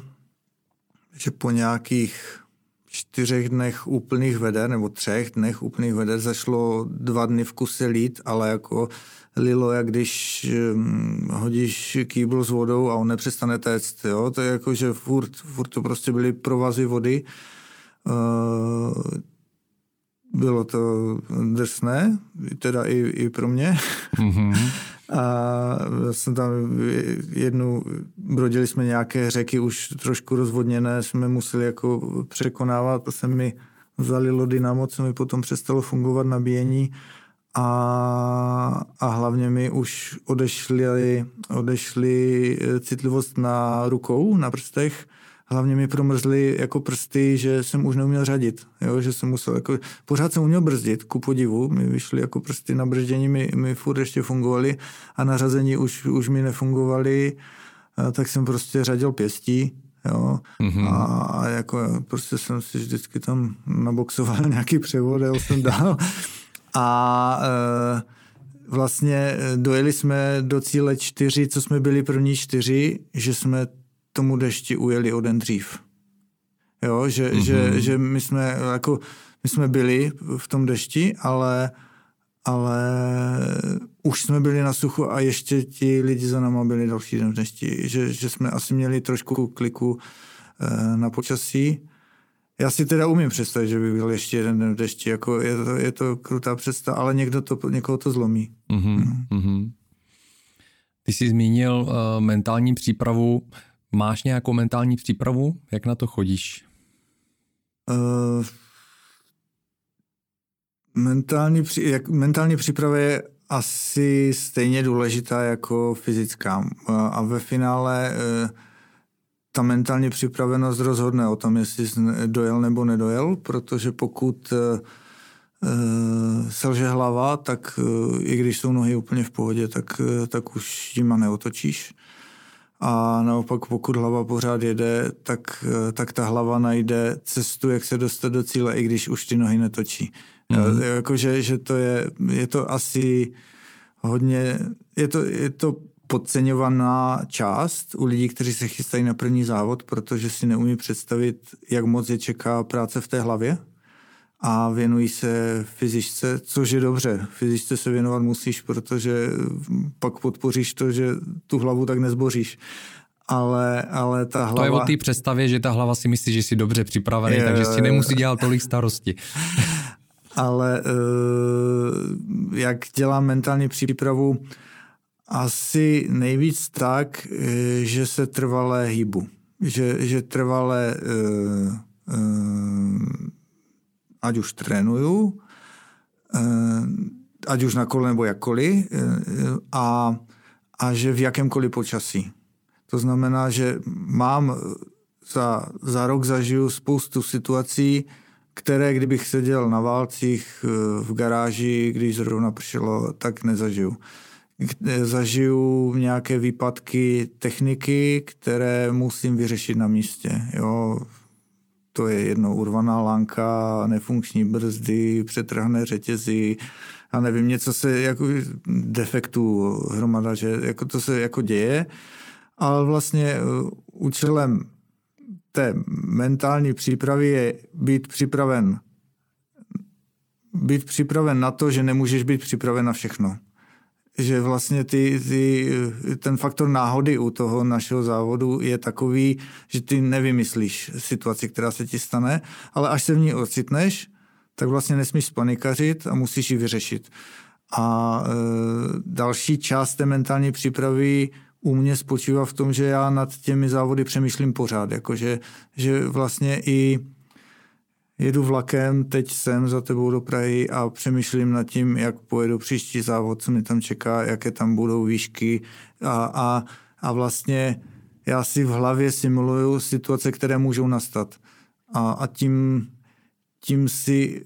že po nějakých čtyřech dnech úplných veder, nebo třech dnech úplných veder, zašlo dva dny v kuse lít, ale jako lilo, jak když hodíš kýbl s vodou a on nepřestane téct, jo? To je jako, že furt, furt to prostě byly provazy vody. Uh, bylo to drsné, teda i, i pro mě. Mm-hmm. [LAUGHS] A jsem tam jednu, brodili jsme nějaké řeky už trošku rozvodněné, jsme museli jako překonávat, to se mi zalilo dynamo, co mi potom přestalo fungovat nabíjení a, a hlavně mi už odešli, odešli citlivost na rukou, na prstech, hlavně mi promrzly jako prsty, že jsem už neuměl řadit, jo, že jsem musel jako, pořád jsem uměl brzdit, ku podivu, mi vyšly jako prsty na brždění, mi, mi furt ještě fungovaly a na řazení už, už mi nefungovaly, tak jsem prostě řadil pěstí, jo, mm-hmm. a, a jako prostě jsem si vždycky tam naboxoval [LAUGHS] nějaký převod, jel jsem dál a e, vlastně dojeli jsme do cíle čtyři, co jsme byli první čtyři, že jsme tomu dešti ujeli o den dřív. Jo, že, mm-hmm. že, že my jsme jako, my jsme byli v tom dešti, ale, ale už jsme byli na suchu a ještě ti lidi za náma byli další den v dešti. Že, že jsme asi měli trošku kliku eh, na počasí. Já si teda umím představit, že by byl ještě jeden den v dešti. Jako je, to, je to krutá představa, ale někdo to, někoho to zlomí. Mm-hmm. Mm. Ty jsi zmínil uh, mentální přípravu. Máš nějakou mentální přípravu? Jak na to chodíš? Uh, mentální, jak, mentální příprava je asi stejně důležitá jako fyzická. A ve finále uh, ta mentální připravenost rozhodne o tom, jestli jsi dojel nebo nedojel, protože pokud uh, selže hlava, tak uh, i když jsou nohy úplně v pohodě, tak, uh, tak už jima neotočíš. A naopak, pokud hlava pořád jede, tak, tak ta hlava najde cestu, jak se dostat do cíle, i když už ty nohy netočí. Mm-hmm. Jakože že to je, je to asi hodně, je to, je to podceňovaná část u lidí, kteří se chystají na první závod, protože si neumí představit, jak moc je čeká práce v té hlavě a věnují se fyzičce, což je dobře. Fyzičce se věnovat musíš, protože pak podpoříš to, že tu hlavu tak nezboříš. Ale, ale ta hlava... To je o té představě, že ta hlava si myslí, že jsi dobře připravený, je, takže si nemusí dělat tolik starosti. [LAUGHS] ale uh, jak dělám mentální přípravu, asi nejvíc tak, eh, že se trvalé hýbu. Že, že trvalé uh, uh, ať už trénuju, eh, ať už na kole nebo jakkoliv, eh, a, a že v jakémkoliv počasí. To znamená, že mám za, za rok zažiju spoustu situací, které kdybych seděl na válcích eh, v garáži, když zrovna pršelo, tak nezažiju. Zažiju nějaké výpadky techniky, které musím vyřešit na místě. Jo, to je jedno urvaná lánka, nefunkční brzdy, přetrhané řetězy, a nevím, něco se jako defektů hromada, že jako to se jako děje, ale vlastně uh, účelem té mentální přípravy je být připraven. Být připraven na to, že nemůžeš být připraven na všechno že vlastně ty, ty, ten faktor náhody u toho našeho závodu je takový, že ty nevymyslíš situaci, která se ti stane, ale až se v ní ocitneš, tak vlastně nesmíš spanikařit a musíš ji vyřešit. A e, další část té mentální přípravy u mě spočívá v tom, že já nad těmi závody přemýšlím pořád, jakože že vlastně i jedu vlakem, teď jsem za tebou do Prahy a přemýšlím nad tím, jak pojedu příští závod, co mi tam čeká, jaké tam budou výšky a, a, a vlastně já si v hlavě simuluju situace, které můžou nastat. A, a tím, tím si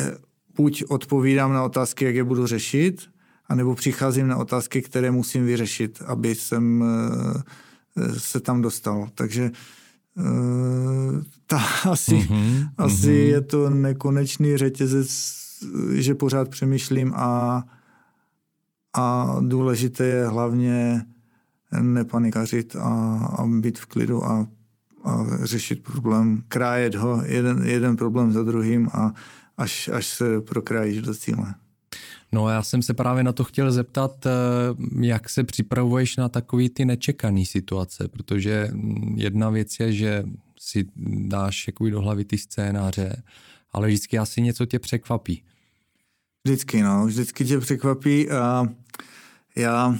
eh, buď odpovídám na otázky, jak je budu řešit, anebo přicházím na otázky, které musím vyřešit, aby jsem eh, se tam dostal. Takže ta, [LAUGHS] asi, mm-hmm, asi mm-hmm. je to nekonečný řetězec, že pořád přemýšlím a, a důležité je hlavně nepanikařit a, a být v klidu a, a řešit problém, krájet ho jeden, jeden problém za druhým a až, až se prokrájíš do cíle. No já jsem se právě na to chtěl zeptat, eh, jak se připravuješ na takový ty nečekané situace, protože jedna věc je, že si dáš jakoby do hlavy ty scénáře, ale vždycky asi něco tě překvapí. Vždycky, no, vždycky tě překvapí a já,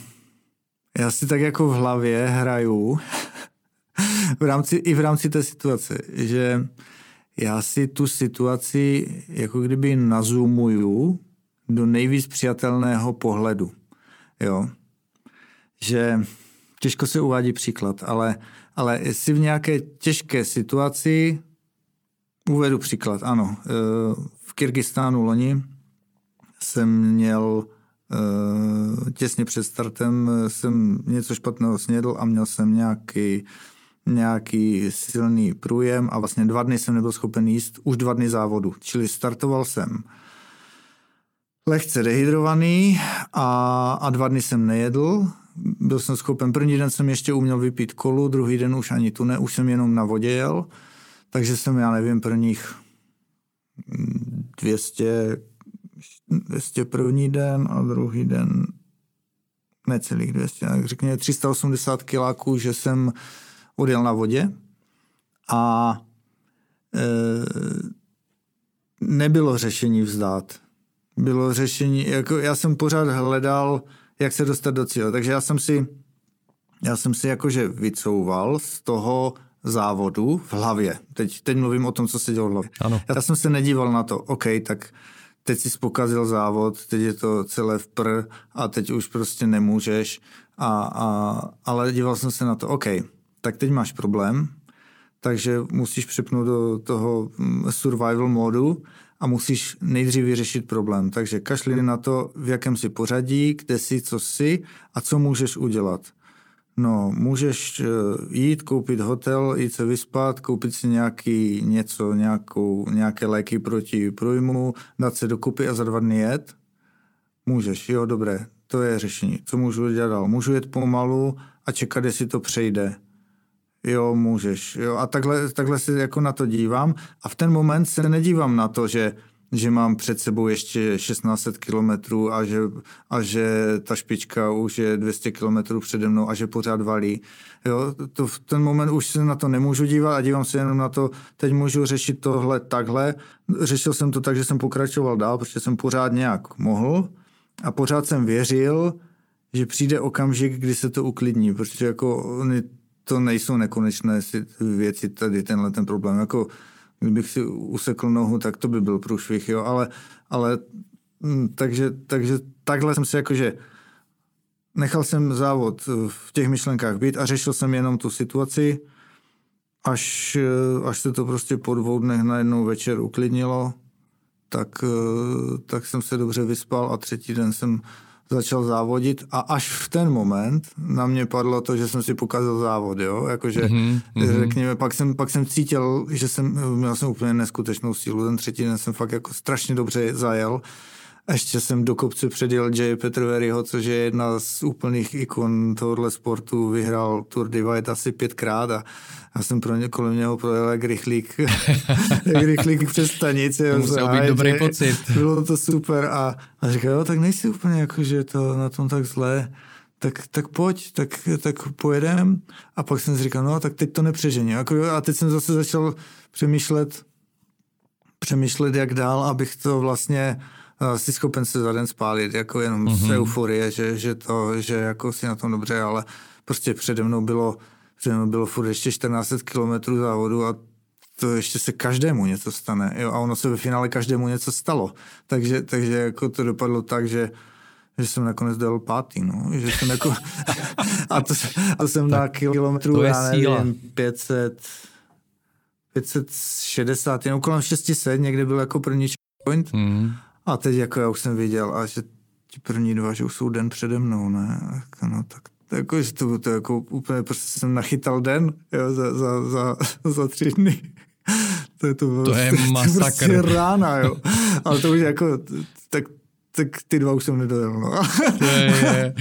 já si tak jako v hlavě hraju [LAUGHS] v rámci, i v rámci té situace, že já si tu situaci jako kdyby nazumuju do nejvíc přijatelného pohledu. Jo. Že těžko se uvádí příklad, ale, ale jestli v nějaké těžké situaci, uvedu příklad, ano, e, v Kyrgyzstánu loni jsem měl e, těsně před startem jsem něco špatného snědl a měl jsem nějaký nějaký silný průjem a vlastně dva dny jsem nebyl schopen jíst, už dva dny závodu. Čili startoval jsem lehce dehydrovaný a, a dva dny jsem nejedl. Byl jsem schopen, první den jsem ještě uměl vypít kolu, druhý den už ani tu ne, už jsem jenom na vodě jel. Takže jsem, já nevím, prvních 200, 200 první den a druhý den necelých 200, řekněme 380 kiláků, že jsem odjel na vodě a e, nebylo řešení vzdát. Bylo řešení, jako já jsem pořád hledal, jak se dostat do cíle. Takže já jsem si, já jsem si jakože vycouval z toho závodu v hlavě. Teď, teď mluvím o tom, co se dělo v hlavě. Ano. Já jsem se nedíval na to, OK, tak teď si spokazil závod, teď je to celé v pr a teď už prostě nemůžeš. A, a, ale díval jsem se na to, OK, tak teď máš problém, takže musíš přepnout do toho mm, survival modu a musíš nejdřív vyřešit problém. Takže kašli na to, v jakém si pořadí, kde jsi, co jsi a co můžeš udělat. No, můžeš eh, jít, koupit hotel, jít se vyspat, koupit si nějaký něco, nějakou, nějaké léky proti průjmu, dát se dokupy a za dva dny jet. Můžeš, jo, dobré, to je řešení. Co můžu dělat dál? Můžu jet pomalu a čekat, jestli to přejde. Jo, můžeš. Jo. A takhle, takhle se jako na to dívám. A v ten moment se nedívám na to, že, že mám před sebou ještě 1600 kilometrů a že, a že ta špička už je 200 kilometrů přede mnou a že pořád valí. Jo, to v ten moment už se na to nemůžu dívat a dívám se jenom na to, teď můžu řešit tohle takhle. Řešil jsem to tak, že jsem pokračoval dál, protože jsem pořád nějak mohl a pořád jsem věřil, že přijde okamžik, kdy se to uklidní, protože jako to nejsou nekonečné věci tady, tenhle ten problém. Jako kdybych si usekl nohu, tak to by byl průšvih, jo, ale, ale hm, takže, takže takhle jsem si jakože nechal jsem závod v těch myšlenkách být a řešil jsem jenom tu situaci, až, až se to prostě po dvou dnech najednou večer uklidnilo, tak, tak jsem se dobře vyspal a třetí den jsem začal závodit a až v ten moment na mě padlo to, že jsem si pokazil závod, jo, jakože mm-hmm. řekněme, pak jsem, pak jsem cítil, že jsem, měl jsem úplně neskutečnou sílu, ten třetí den jsem fakt jako strašně dobře zajel, ještě jsem do kopce předjel Jay Petroveryho, což je jedna z úplných ikon tohohle sportu. Vyhrál Tour Divide asi pětkrát a já jsem pro ně, kolem něho projel jak rychlík, [LAUGHS] jak rychlík přes stanici. To musel být dobrý pocit. Bylo to super a, a říkal, jo, tak nejsi úplně jako, že to na tom tak zlé tak, tak pojď, tak, tak pojedem. A pak jsem si říkal, no tak teď to nepřežení. Jako, a teď jsem zase začal přemýšlet, přemýšlet, jak dál, abych to vlastně jsi schopen se za den spálit, jako jenom mm-hmm. z euforie, že, že, to, že jako si na tom dobře, ale prostě přede mnou bylo, přede mnou bylo furt ještě 14 kilometrů závodu a to ještě se každému něco stane. Jo? A ono se ve finále každému něco stalo. Takže, takže jako to dopadlo tak, že že jsem nakonec dal pátý, no. Že jsem jako, [LAUGHS] a, to, a jsem na kilometru, já nevím, 500, 560, jenom kolem 600, někde byl jako první point. Mm. A teď jako já už jsem viděl, a že ti první dva, že už jsou den přede mnou, ne? No tak To, jako, že to, to jako úplně prostě jsem nachytal den jo, za, za, za, za tři dny. To, to, to je masakr. To prostě rána, jo. Ale to už jako, tak tak ty dva už jsem nedojel. No. To, je,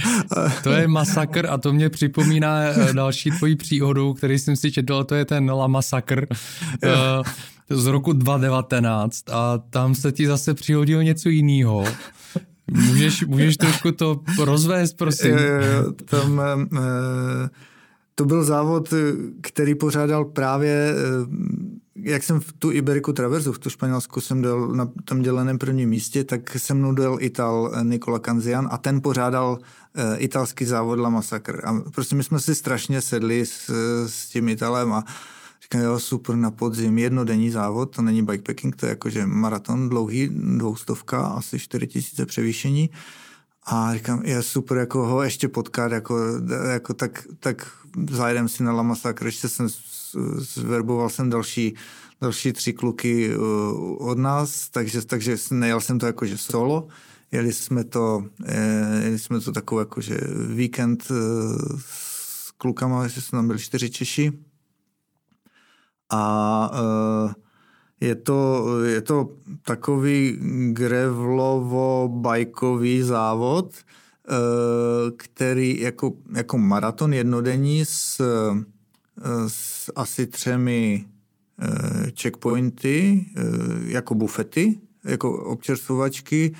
to je masakr a to mě připomíná eh, další tvojí příhodu, který jsem si četl, to je ten La Masakr z roku 2019 a tam se ti zase přihodilo něco jiného. Můžeš, můžeš trošku to rozvést, prosím? Jo, jo, tam, uh, to byl závod, který pořádal právě uh, jak jsem v tu Iberiku Traverzu, v tu Španělsku jsem dal na tom děleném prvním místě, tak se mnou dojel Ital eh, Nikola Kanzian a ten pořádal uh, italský závod La Massacre. A prostě my jsme si strašně sedli s, s tím Italem a říkám, jo, super na podzim, jednodenní závod, to není bikepacking, to je jakože maraton dlouhý, dvoustovka, asi 4000 převýšení. A říkám, je super jako ho ještě potkat, jako, jako tak, tak zajedem si na La Massacre, ještě jsem zverboval jsem další, další tři kluky uh, od nás, takže, takže nejel jsem to jakože solo, jeli jsme to, eh, jeli jsme to takový jakože víkend eh, s klukama, že jsme tam byli čtyři Češi a eh, je to, je to takový grevlovo-bajkový závod, který jako, jako maraton jednodenní s s asi třemi checkpointy jako bufety, jako občerstvovačky,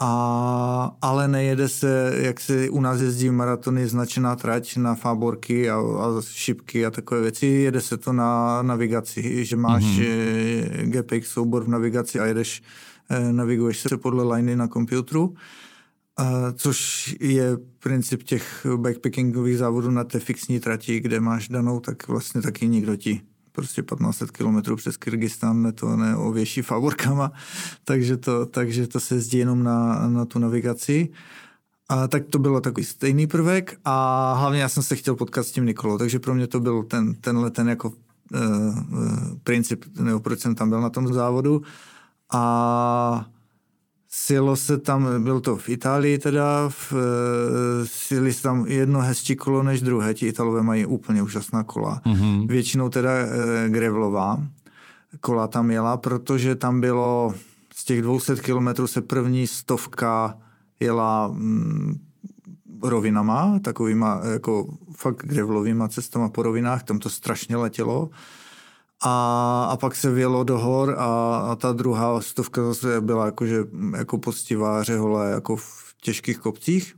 a, ale nejede se, jak se u nás jezdí maratony, značená trať na fáborky a, a šipky a takové věci. Jede se to na navigaci, že máš mm-hmm. GPX soubor v navigaci a jedeš, naviguješ se podle liney na počítači což je princip těch bikepackingových závodů na té fixní trati, kde máš danou, tak vlastně taky nikdo ti prostě 1500 km přes Kyrgyzstan to neověší favorkama, [LAUGHS] takže to, takže to se jezdí jenom na, na tu navigaci. A tak to bylo takový stejný prvek a hlavně já jsem se chtěl potkat s tím Nikolou, takže pro mě to byl ten, tenhle ten jako uh, uh, princip, nebo proč jsem tam byl na tom závodu. A Sjelo se tam, byl to v Itálii teda, v, eh, sjeli se tam jedno hezčí kolo než druhé, ti Italové mají úplně úžasná kola. Mm-hmm. Většinou teda e, grevlová kola tam jela, protože tam bylo z těch 200 kilometrů se první stovka jela mm, rovinama, takovýma jako fakt grevlovýma cestama po rovinách, tam to strašně letělo. A, a pak se vělo do hor a, a ta druhá stovka zase byla jakože, jako postivá řehole jako v těžkých kopcích.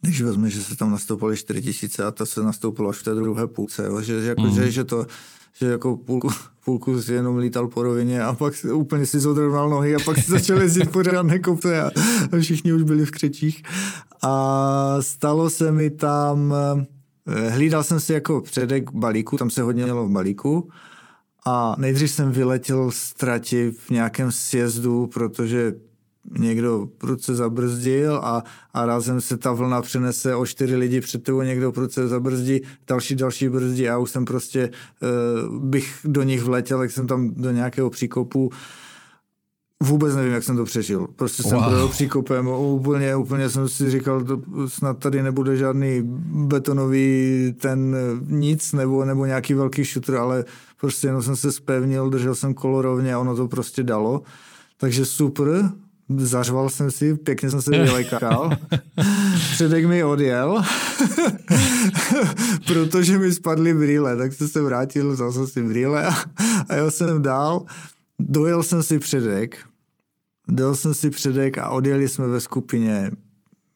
Když vezme, že se tam nastoupili 4 tisíce a to se nastoupilo až v té druhé půlce, jo? Že, jako, mm. že, že, to, že jako půlku, půlku si jenom lítal po rovině a pak úplně si zodrovnal nohy a pak si začal jezdit pořádné kopce a všichni už byli v křečích. A stalo se mi tam, eh, hlídal jsem si jako předek balíku, tam se hodně mělo v balíku a nejdřív jsem vyletěl z trati v nějakém sjezdu, protože někdo prudce zabrzdil a, a rázem se ta vlna přenese o čtyři lidi před tebou, někdo prudce zabrzdí, další, další brzdí a už jsem prostě, uh, bych do nich vletěl, jak jsem tam do nějakého příkopu Vůbec nevím, jak jsem to přežil. Prostě jsem wow. byl příkopem, úplně, úplně jsem si říkal, to snad tady nebude žádný betonový ten nic, nebo, nebo nějaký velký šutr, ale prostě jenom jsem se spevnil, držel jsem kolorovně a ono to prostě dalo. Takže super, zařval jsem si, pěkně jsem se [LAUGHS] vylekal. Předek mi odjel, [LAUGHS] protože mi spadly brýle, tak jsem se vrátil, vzal jsem si brýle a, a jel jsem dál. Dojel jsem si předek, dal jsem si předek a odjeli jsme ve skupině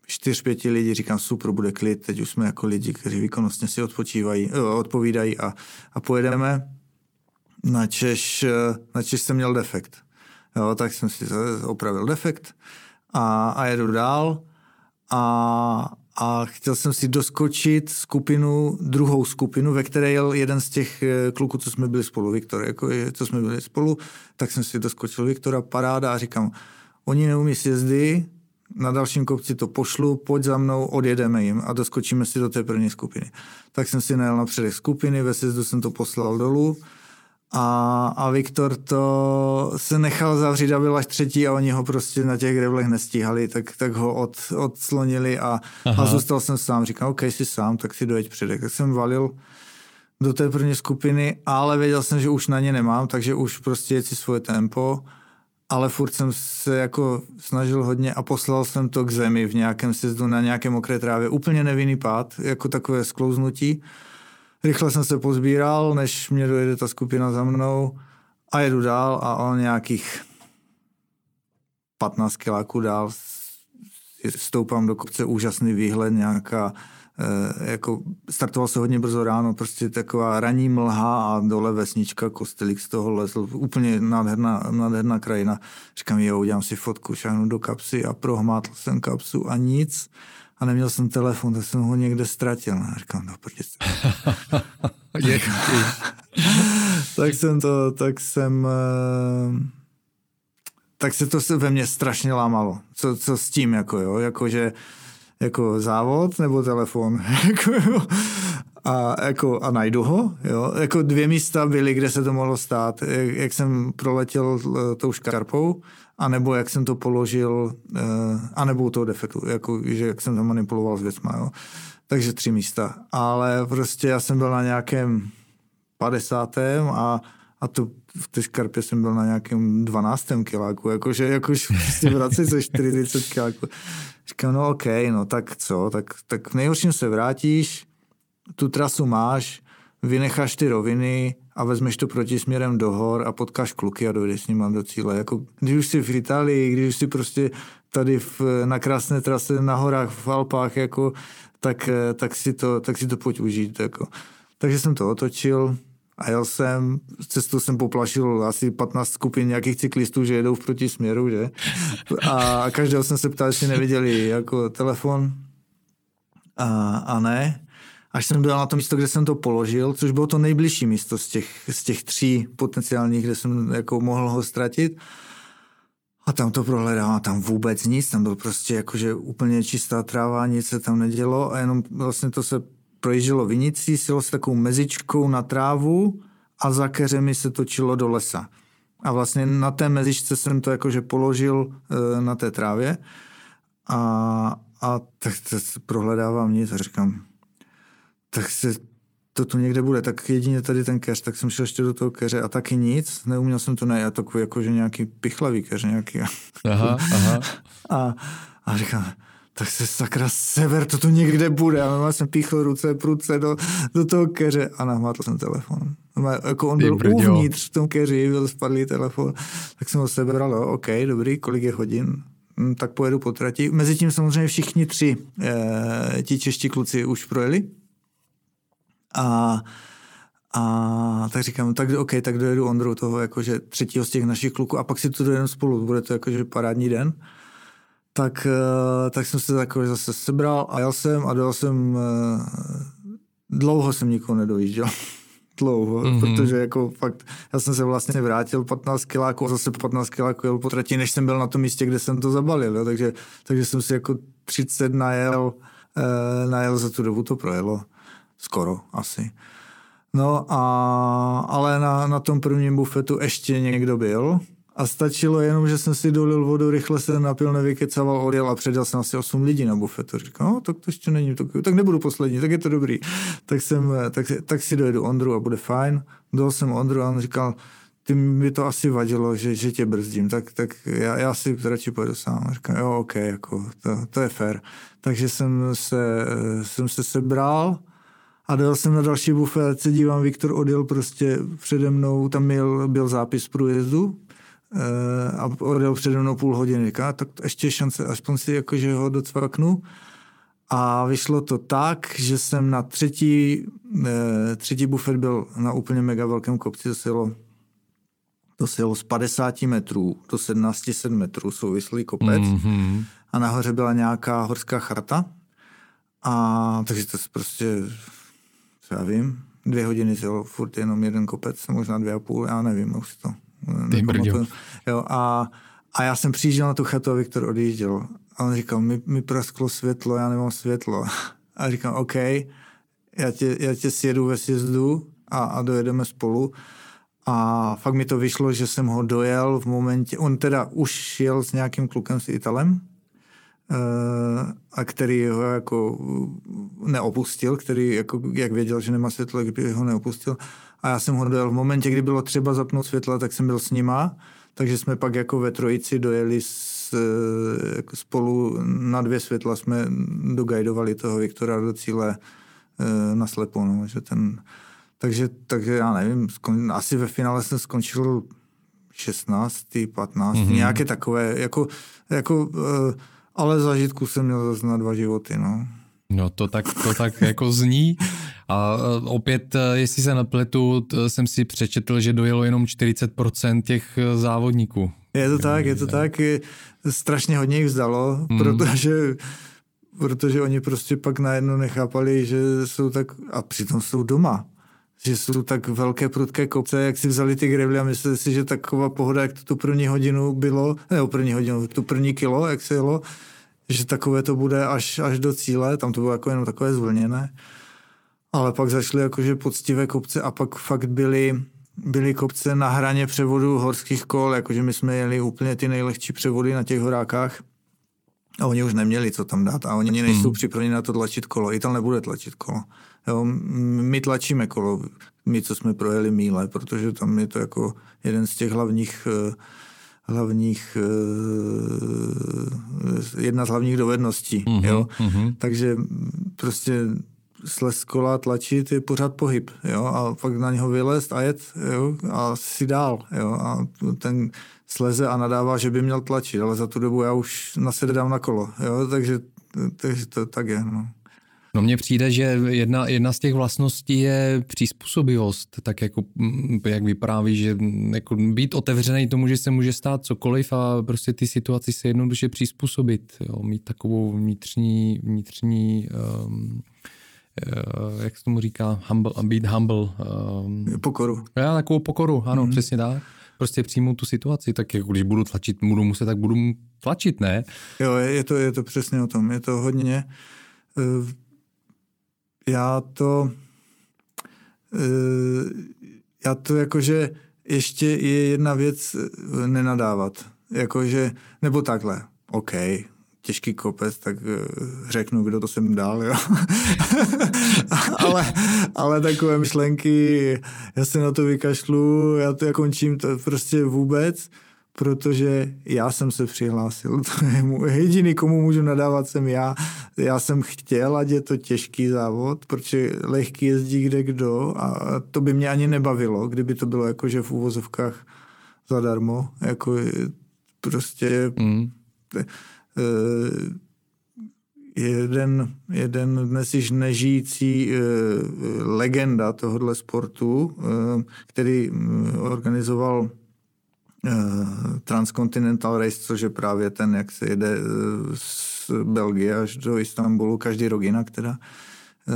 čtyř, pěti lidí, říkám, super, bude klid, teď už jsme jako lidi, kteří výkonnostně si odpočívají, eh, odpovídají a, a pojedeme. Na Češ, eh, na Češ jsem měl defekt. Jo, tak jsem si opravil defekt a, a jedu dál a, a chtěl jsem si doskočit skupinu, druhou skupinu, ve které jel jeden z těch eh, kluků, co jsme byli spolu, Viktor, jako co jsme byli spolu, tak jsem si doskočil Viktora, paráda a říkám, oni neumí sjezdy, na dalším kopci to pošlu, pojď za mnou, odjedeme jim a doskočíme si do té první skupiny. Tak jsem si najel na předech skupiny, ve sjezdu jsem to poslal dolů A, a Viktor to se nechal zavřít a byl až třetí a oni ho prostě na těch grevlech nestíhali, tak, tak ho od, odslonili a, a zůstal jsem sám. Říkal, OK, jsi sám, tak si dojeď předek. Tak jsem valil do té první skupiny, ale věděl jsem, že už na ně nemám, takže už prostě jet si svoje tempo, ale furt jsem se jako snažil hodně a poslal jsem to k zemi v nějakém sezdu na nějaké mokré trávě. Úplně nevinný pád, jako takové sklouznutí. Rychle jsem se pozbíral, než mě dojede ta skupina za mnou a jedu dál a on nějakých 15 kiláků dál stoupám do kopce, úžasný výhled, nějaká Eh, jako startoval se hodně brzo ráno, prostě taková ranní mlha a dole vesnička, kostelík z toho lezl, úplně nádherná, nádherná krajina. Říkám, jo, udělám si fotku, šáhnu do kapsy a prohmátl jsem kapsu a nic. A neměl jsem telefon, tak jsem ho někde ztratil. A říkám, no, protože [LAUGHS] [LAUGHS] tak jsem to, tak jsem, eh, tak se to ve mně strašně lámalo. Co, co s tím, jako jo, jakože jako závod nebo telefon. [LAUGHS] Jako, a, jako, a najdu ho. Jo. Jako dvě místa byly, kde se to mohlo stát. Jak, jak jsem proletěl eh, tou škarpou, anebo jak jsem to položil, uh, anebo u toho defektu, jako, že jak jsem to manipuloval s věcma. Jo. Takže tři místa. Ale prostě já jsem byl na nějakém 50. a, a to v té škarpě jsem byl na nějakém 12. kiláku, jakože, jakož prostě vracet se 40 kiláku. Říkám, no OK, no tak co, tak, tak v nejhorším se vrátíš, tu trasu máš, vynecháš ty roviny a vezmeš to proti směrem do hor a potkáš kluky a dojdeš s ním do cíle. Jako, když už jsi v Itálii, když už jsi prostě tady v, na krásné trase na horách v Alpách, jako, tak, tak, si to, tak si to pojď užít. Jako. Takže jsem to otočil, a jel jsem, cestou jsem poplašil asi 15 skupin nějakých cyklistů, že jedou v protisměru, že? A každého jsem se ptal, jestli neviděli jako telefon. A, a ne. Až jsem byl na to místo, kde jsem to položil, což bylo to nejbližší místo z těch, z těch tří potenciálních, kde jsem jako mohl ho ztratit. A tam to prohledám a tam vůbec nic, tam byl prostě jakože úplně čistá tráva, nic se tam nedělo a jenom vlastně to se projíždělo vinicí, silo se takovou mezičkou na trávu a za keřemi se točilo do lesa. A vlastně na té mezičce jsem to jakože položil e, na té trávě a, a tak to prohledávám nic a říkám, tak se to tu někde bude, tak jedině tady ten keř, tak jsem šel ještě do toho keře a taky nic, neuměl jsem to najít, takový jakože nějaký pichlavý keř nějaký. Aha, aha. A, a říkám, tak se sakra sever, to tu někde bude. A já jsem píchl ruce, pruce do, do toho keře a nahmátl jsem telefon. Jako on byl Brďo. uvnitř v tom keři, byl spadlý telefon, tak jsem ho sebral, jo, OK, dobrý, kolik je hodin, hm, tak pojedu po trati. Mezitím samozřejmě všichni tři e, ti čeští kluci už projeli. A a tak říkám, tak OK, tak dojedu Ondru toho jakože třetího z těch našich kluků a pak si to dojedeme spolu, bude to jakože parádní den tak, eh, tak jsem se takový zase sebral a jel jsem a dojel jsem, eh, dlouho jsem nikoho nedojížděl. [LAUGHS] dlouho, mm-hmm. protože jako fakt, já jsem se vlastně vrátil 15 kiláků a zase 15 kiláků jel po trati, než jsem byl na tom místě, kde jsem to zabalil, jo? Takže, takže jsem si jako 30 najel, eh, najel za tu dobu to projelo, skoro asi. No a, ale na, na tom prvním bufetu ještě někdo byl, a stačilo jenom, že jsem si dolil vodu, rychle se napil, nevykecaval, odjel a předal jsem asi 8 lidí na bufetu. Říkal, no, tak to ještě není, tak, tak nebudu poslední, tak je to dobrý. Tak, jsem, tak, tak si dojedu Ondru a bude fajn. Dojel jsem Ondru a on říkal, ty mi to asi vadilo, že, že tě brzdím, tak, tak já, já si radši pojedu sám. Říkám, jo, OK, jako, to, to je fér. Takže jsem se, jsem se sebral a dal jsem na další bufet, se dívám, Viktor odjel prostě přede mnou, tam byl, byl zápis průjezdu, Eh, a odjel přede mnou půl hodiny. Říká, tak ještě šance, aspoň si jakože ho docvaknu. A vyšlo to tak, že jsem na třetí, eh, třetí bufet byl na úplně mega velkém kopci, to se jelo, to se jelo z 50 metrů do 17 metrů, souvislý kopec. Mm-hmm. A nahoře byla nějaká horská charta. A takže to prostě, co já vím, dvě hodiny se jelo furt jenom jeden kopec, možná dvě a půl, já nevím, už to Jo, a, a já jsem přijížděl na tu chatu a Viktor odjížděl. A on říkal, mi, mi prasklo světlo, já nemám světlo. [LAUGHS] A říkám, OK, já tě, já tě sjedu ve sjezdu a, a dojedeme spolu. A fakt mi to vyšlo, že jsem ho dojel v momentě, on teda už jel s nějakým klukem s Italem, eh, a který ho jako neopustil, který jako, jak věděl, že nemá světlo, kdyby ho neopustil. A já jsem ho dojel v momentě, kdy bylo třeba zapnout světla, tak jsem byl s nima, takže jsme pak jako ve trojici dojeli s, jako spolu na dvě světla jsme dogajdovali toho Viktora do cíle eh, na slepo, no, že ten, takže, takže já nevím, skon, asi ve finále jsem skončil 16. 15. Mm-hmm. nějaké takové, jako, jako uh, ale zažitku jsem měl zase na dva životy, no. No to tak, to tak jako zní. A e, opět, e, jestli se napletu, jsem si přečetl, že dojelo jenom 40% těch e, závodníků. Je to tak, je to tak. Strašně hodně jich vzdalo, mm. protože protože oni prostě pak najednou nechápali, že jsou tak, a přitom jsou doma, že jsou tak velké prudké kopce, jak si vzali ty grevly a mysleli si, že taková pohoda, jak to tu první hodinu bylo, ne první hodinu, tu první kilo, jak se jelo, že takové to bude až, až do cíle, tam to bylo jako jenom takové zvlněné. Ale pak začaly jakože poctivé kopce a pak fakt byly, byly kopce na hraně převodu horských kol, jakože my jsme jeli úplně ty nejlehčí převody na těch horákách a oni už neměli co tam dát a oni nejsou hmm. připraveni na to tlačit kolo. Ital nebude tlačit kolo. Jo, my tlačíme kolo, my, co jsme projeli míle, protože tam je to jako jeden z těch hlavních uh, hlavních, eh, jedna z hlavních dovedností. Mm-hmm, jo? Mm-hmm. Takže prostě slez kola tlačit je pořád pohyb, jo, a pak na něho vylézt a jet, jo, a si dál, jo, a ten sleze a nadává, že by měl tlačit, ale za tu dobu já už nasedám na kolo, jo, takže, takže to tak je, no. No mně přijde, že jedna, jedna z těch vlastností je přizpůsobivost, tak jako mm, jak vypráví, že jako být otevřený tomu, že se může stát cokoliv a prostě ty situaci se jednoduše přizpůsobit, jo? mít takovou vnitřní, vnitřní um, uh, jak se tomu říká, humble, být humble. Um, pokoru. Já takovou pokoru, ano, mm. přesně tak prostě přijmout tu situaci, tak jako když budu tlačit, budu muset, tak budu tlačit, ne? Jo, je to, je to přesně o tom, je to hodně uh, já to, eh, já to jakože ještě je jedna věc eh, nenadávat. Jakože, nebo takhle, OK, těžký kopec, tak eh, řeknu, kdo to jsem dál, jo. [LAUGHS] ale, ale takové myšlenky, já se na to vykašlu, já to já končím to prostě vůbec protože já jsem se přihlásil. [LAUGHS] To je můj, jediný, komu můžu nadávat, jsem já. Já jsem chtěl, ať je to těžký závod, protože lehký jezdí kde kdo a to by mě ani nebavilo, kdyby to bylo jako, že v úvozovkách zadarmo. Jako prostě mm. jeden, jeden dnes již nežijící legenda tohohle sportu, který organizoval Eh, Transcontinental Race, což je právě ten, jak se jede eh, z Belgie až do Istanbulu, každý rok jinak teda, eh,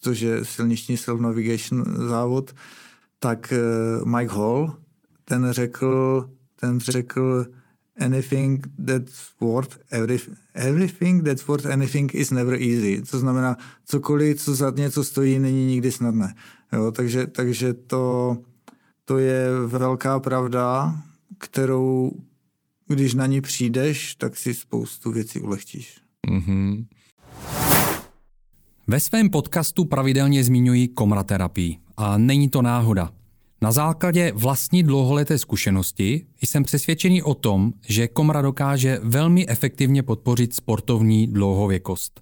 což je silniční self-navigation závod, tak Mike Hall, ten řekl, ten řekl anything that's worth everything, everything that's worth anything is never easy. To znamená, cokoliv, co za něco stojí, není nikdy snadné. Jo, takže, takže to to je velká pravda, kterou, když na ní přijdeš, tak si spoustu věcí ulehčíš. Mm-hmm. Ve svém podcastu pravidelně zmiňuji komraterapii a není to náhoda. Na základě vlastní dlouholeté zkušenosti jsem přesvědčený o tom, že komra dokáže velmi efektivně podpořit sportovní dlouhověkost.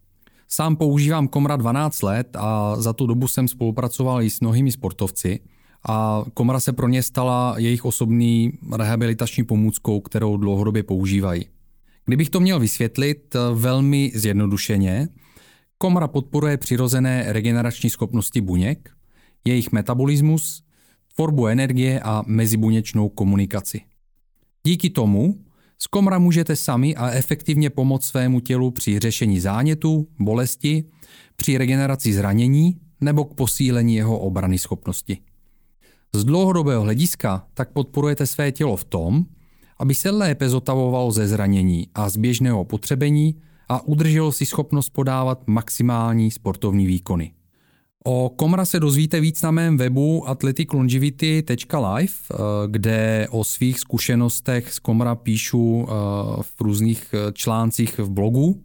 Sám používám komra 12 let a za tu dobu jsem spolupracoval i s mnohými sportovci – a komora se pro ně stala jejich osobní rehabilitační pomůckou, kterou dlouhodobě používají. Kdybych to měl vysvětlit eh, velmi zjednodušeně, komora podporuje přirozené regenerační schopnosti buněk, jejich metabolismus, tvorbu energie a mezibuněčnou komunikaci. Díky tomu z komra můžete sami a efektivně pomoct svému tělu při řešení zánětu, bolesti, při regeneraci zranění nebo k posílení jeho obrany schopnosti. Z dlouhodobého hlediska tak podporujete své tělo v tom, aby se lépe zotavovalo ze zranění a z běžného potřebení a udrželo si schopnost podávat maximální sportovní výkony. O Komra se dozvíte víc na mém webu athleticlongivity.live, eh, kde o svých zkušenostech z Komra píšu eh, v různých eh, článcích v blogu.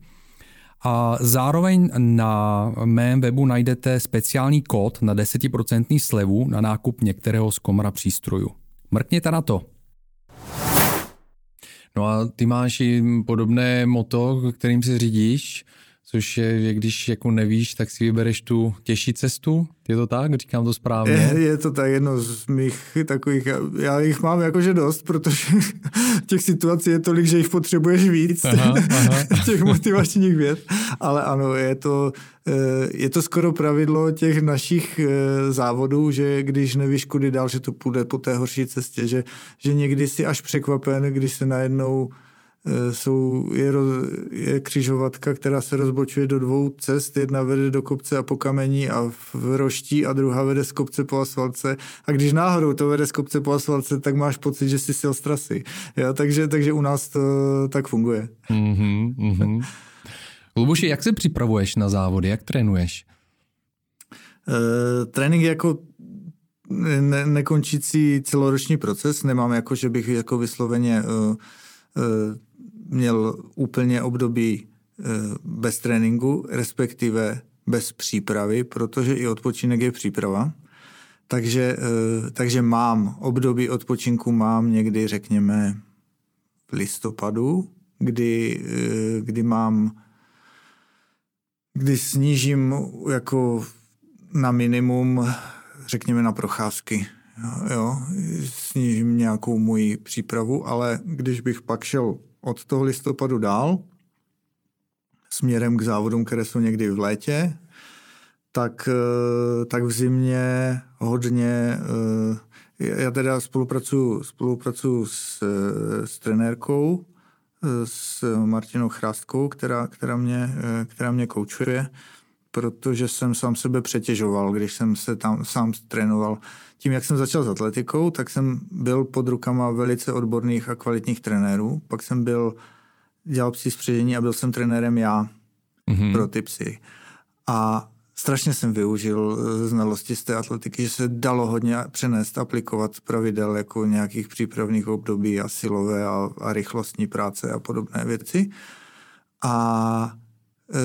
A zároveň na mém webu najdete speciální kód na 10% slevu na nákup některého z Komra přístrojů. Mrkněte na to. No a ty máš i podobné moto, kterým se řídíš což je, že když jako nevíš, tak si vybereš tu těžší cestu. Je to tak? Říkám to správně? Je, je to tak jedno z mých takových, já jich mám jakože dost, protože [LAUGHS] těch situací je tolik, že jich potřebuješ víc, aha, aha. [LAUGHS] těch motivačních věd, ale ano, je to, eh, je to skoro pravidlo těch našich eh, závodů, že když nevíš kudy dál, že to půjde po té horší cestě, že, že někdy si až překvapen, když se najednou jsou, je, je křižovatka, která se rozbočuje do dvou cest. Jedna vede do kopce a po kamení a v roští a druhá vede z kopce po asfalce. A když náhodou to vede z kopce po asfalce, tak máš pocit, že jsi sil z trasy. Ja, takže, takže u nás to tak funguje. Mm-hmm, mm-hmm. Luboši, jak se připravuješ na závody? Jak trénuješ? Uh, trénink jako ne, nekončící celoroční proces. Nemám jako, že bych jako vysloveně uh, měl úplně období eh, bez tréninku, respektive bez přípravy, protože i odpočinek je příprava. Takže, eh, takže mám období odpočinku, mám někdy, řekněme, v listopadu, kdy, eh, kdy mám, kdy snížím jako na minimum, řekněme, na procházky. Jo, snížím nějakou moji přípravu, ale když bych pak šel od toho listopadu dál, směrem k závodům, které jsou někdy v létě, tak, eh, tak v zimě hodně, eh, já teda spolupracuju, spolupracuju s, s trenérkou, eh, s Martinou Chrástkou, která, která, mě, která mě koučuje, protože jsem sám sebe přetěžoval, když jsem se tam sám trénoval. Tím, jak jsem začal s atletikou, tak jsem byl pod rukama velice odborných a kvalitních trenérů. Pak jsem byl, dělal psí spředění a byl jsem trenérem já mm-hmm. pro ty psy. A strašně jsem využil eh, znalosti z té atletiky, že se dalo hodně přenést, aplikovat pravidel jako nějakých přípravných období a silové a, a rychlostní práce a podobné věci. A e,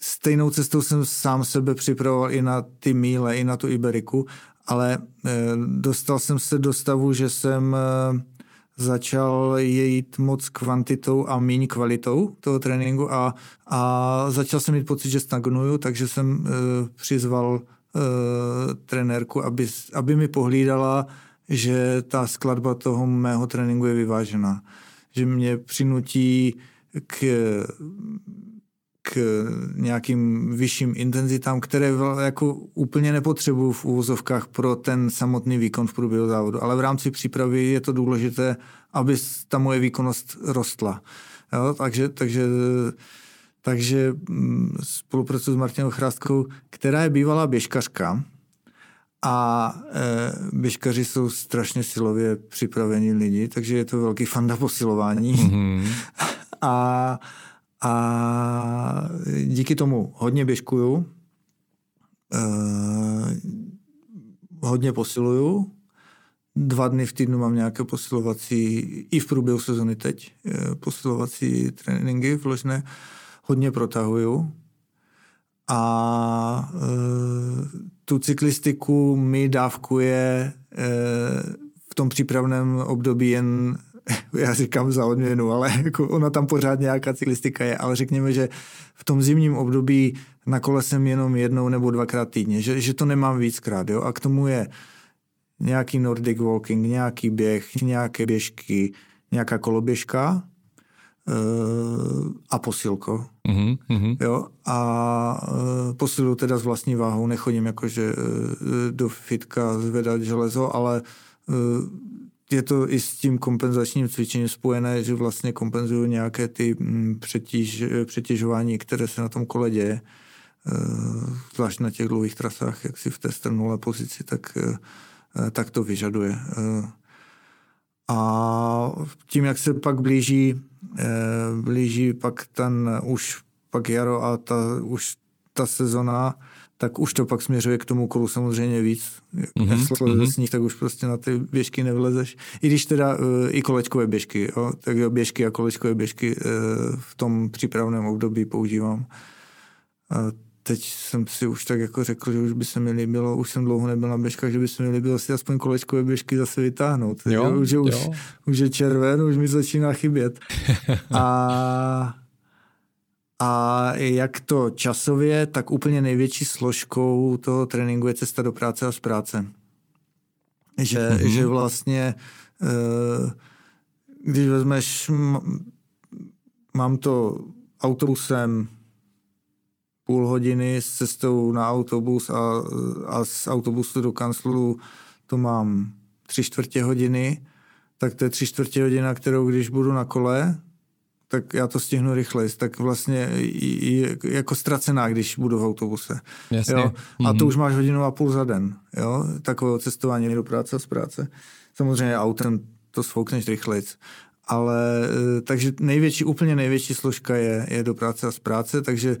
stejnou cestou jsem sám sebe připravoval i na ty míle, i na tu Iberiku, ale eh, dostal jsem se do stavu, že jsem eh, začal jít moc kvantitou a méně kvalitou toho tréninku a, a začal jsem mít pocit, že stagnuju, takže jsem eh, přizval trenérku, aby, aby mi pohlídala, že ta skladba toho mého tréninku je vyvážená. Že mě přinutí k k nějakým vyšším intenzitám, které jako úplně nepotřebuju v úvozovkách pro ten samotný výkon v průběhu závodu. Ale v rámci přípravy je to důležité, aby ta moje výkonnost rostla. Jo? Takže, takže, takže mm, spolupracuji s Martinou Chrastkou, která je bývalá běžkařka, a e, běžkaři jsou strašně silově připravení lidi, takže je to velký fanda posilování. Mm-hmm. [LAUGHS] a a díky tomu hodně běžkuju, eh, hodně posiluju. Dva dny v týdnu mám nějaké posilovací, i v průběhu sezony teď, eh, posilovací tréninky vložné. Hodně protahuju. A e, tu cyklistiku mi dávkuje e, v tom přípravném období jen [LAUGHS] já říkám za odměnu, ale [LAUGHS] jako ona tam pořád nějaká cyklistika je, ale řekněme, že v tom zimním období na kole jsem jenom jednou nebo dvakrát týdně, že, že to nemám víckrát, jo, a k tomu je nějaký Nordic walking, nějaký běh, nějaké běžky, nějaká koloběžka uh, a posilko. Mm-hmm. Jo, a uh, posilu teda s vlastní váhou, nechodím jakože uh, do fitka zvedat železo, ale uh, je to i s tím kompenzačním cvičením spojené, že vlastně kompenzuju nějaké ty mm, přetíž, přetěžování, které se na tom kole děje. Eh, zvlášť na těch dlouhých trasách, jak si v té strnulé pozici, tak, eh, tak to vyžaduje. Eh, a tím, jak se pak blíží, blíží pak ten už pak jaro a ta, už ta sezona, tak už to pak směřuje k tomu kolu samozřejmě víc. Mm-hmm. Jak mm-hmm. sníh, tak už prostě na ty běžky nevylezeš. I když teda uh, i kolečkové běžky, jo, tak jo, běžky a kolečkové běžky uh, v tom přípravném období používám. Uh, teď jsem si už tak jako řekl, že už by se mi líbilo, už jsem dlouho nebyl na běžkách, že by se mi líbilo si aspoň kolečkové běžky zase vytáhnout. Jo, že už, jo. už je červen, už mi začíná chybět. [LAUGHS] a a jak to časově, tak úplně největší složkou toho tréninku je cesta do práce a z práce. Že, mm-hmm. že vlastně, eh, když vezmeš, mám to autobusem půl hodiny s cestou na autobus a, a z autobusu do kanclu to mám tři čtvrtě hodiny, tak to je tři čtvrtě hodina, kterou když budu na kole, tak já to stihnu rychleji, tak vlastně je jako ztracená, když budu v autobuse. Jasně. Jo? A mm-hmm. to už máš hodinu a půl za den, jo? takového cestování do práce a z práce. Samozřejmě autem to svoukneš rychleji. Ale eh, takže největší, úplně největší složka je, je do práce a z práce, takže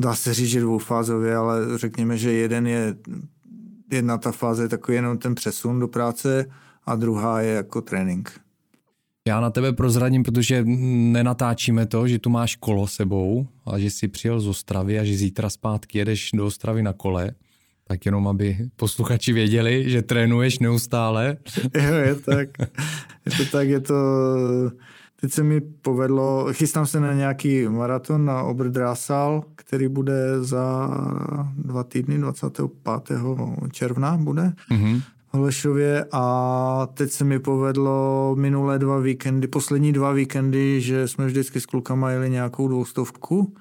dá se říct, že dvoufázově, ale řekněme, že jeden je, jedna ta fáze je takový jenom ten přesun do práce a druhá je jako trénink. Já na tebe prozradím, protože nenatáčíme to, že tu máš kolo sebou a že jsi přijel z Ostravy a že zítra zpátky jedeš do Ostravy na kole. Tak jenom, aby posluchači věděli, že trénuješ neustále. [LAUGHS] Jo, je tak. Je to tak, je to... Teď se mi povedlo, chystám se na nějaký maraton na Oberdrásal, který bude za dva týdny, 25. června bude. Mm-hmm. Holešově a teď se mi povedlo minulé dva víkendy, poslední dva víkendy, že jsme vždycky s klukama jeli nějakou dvoustovku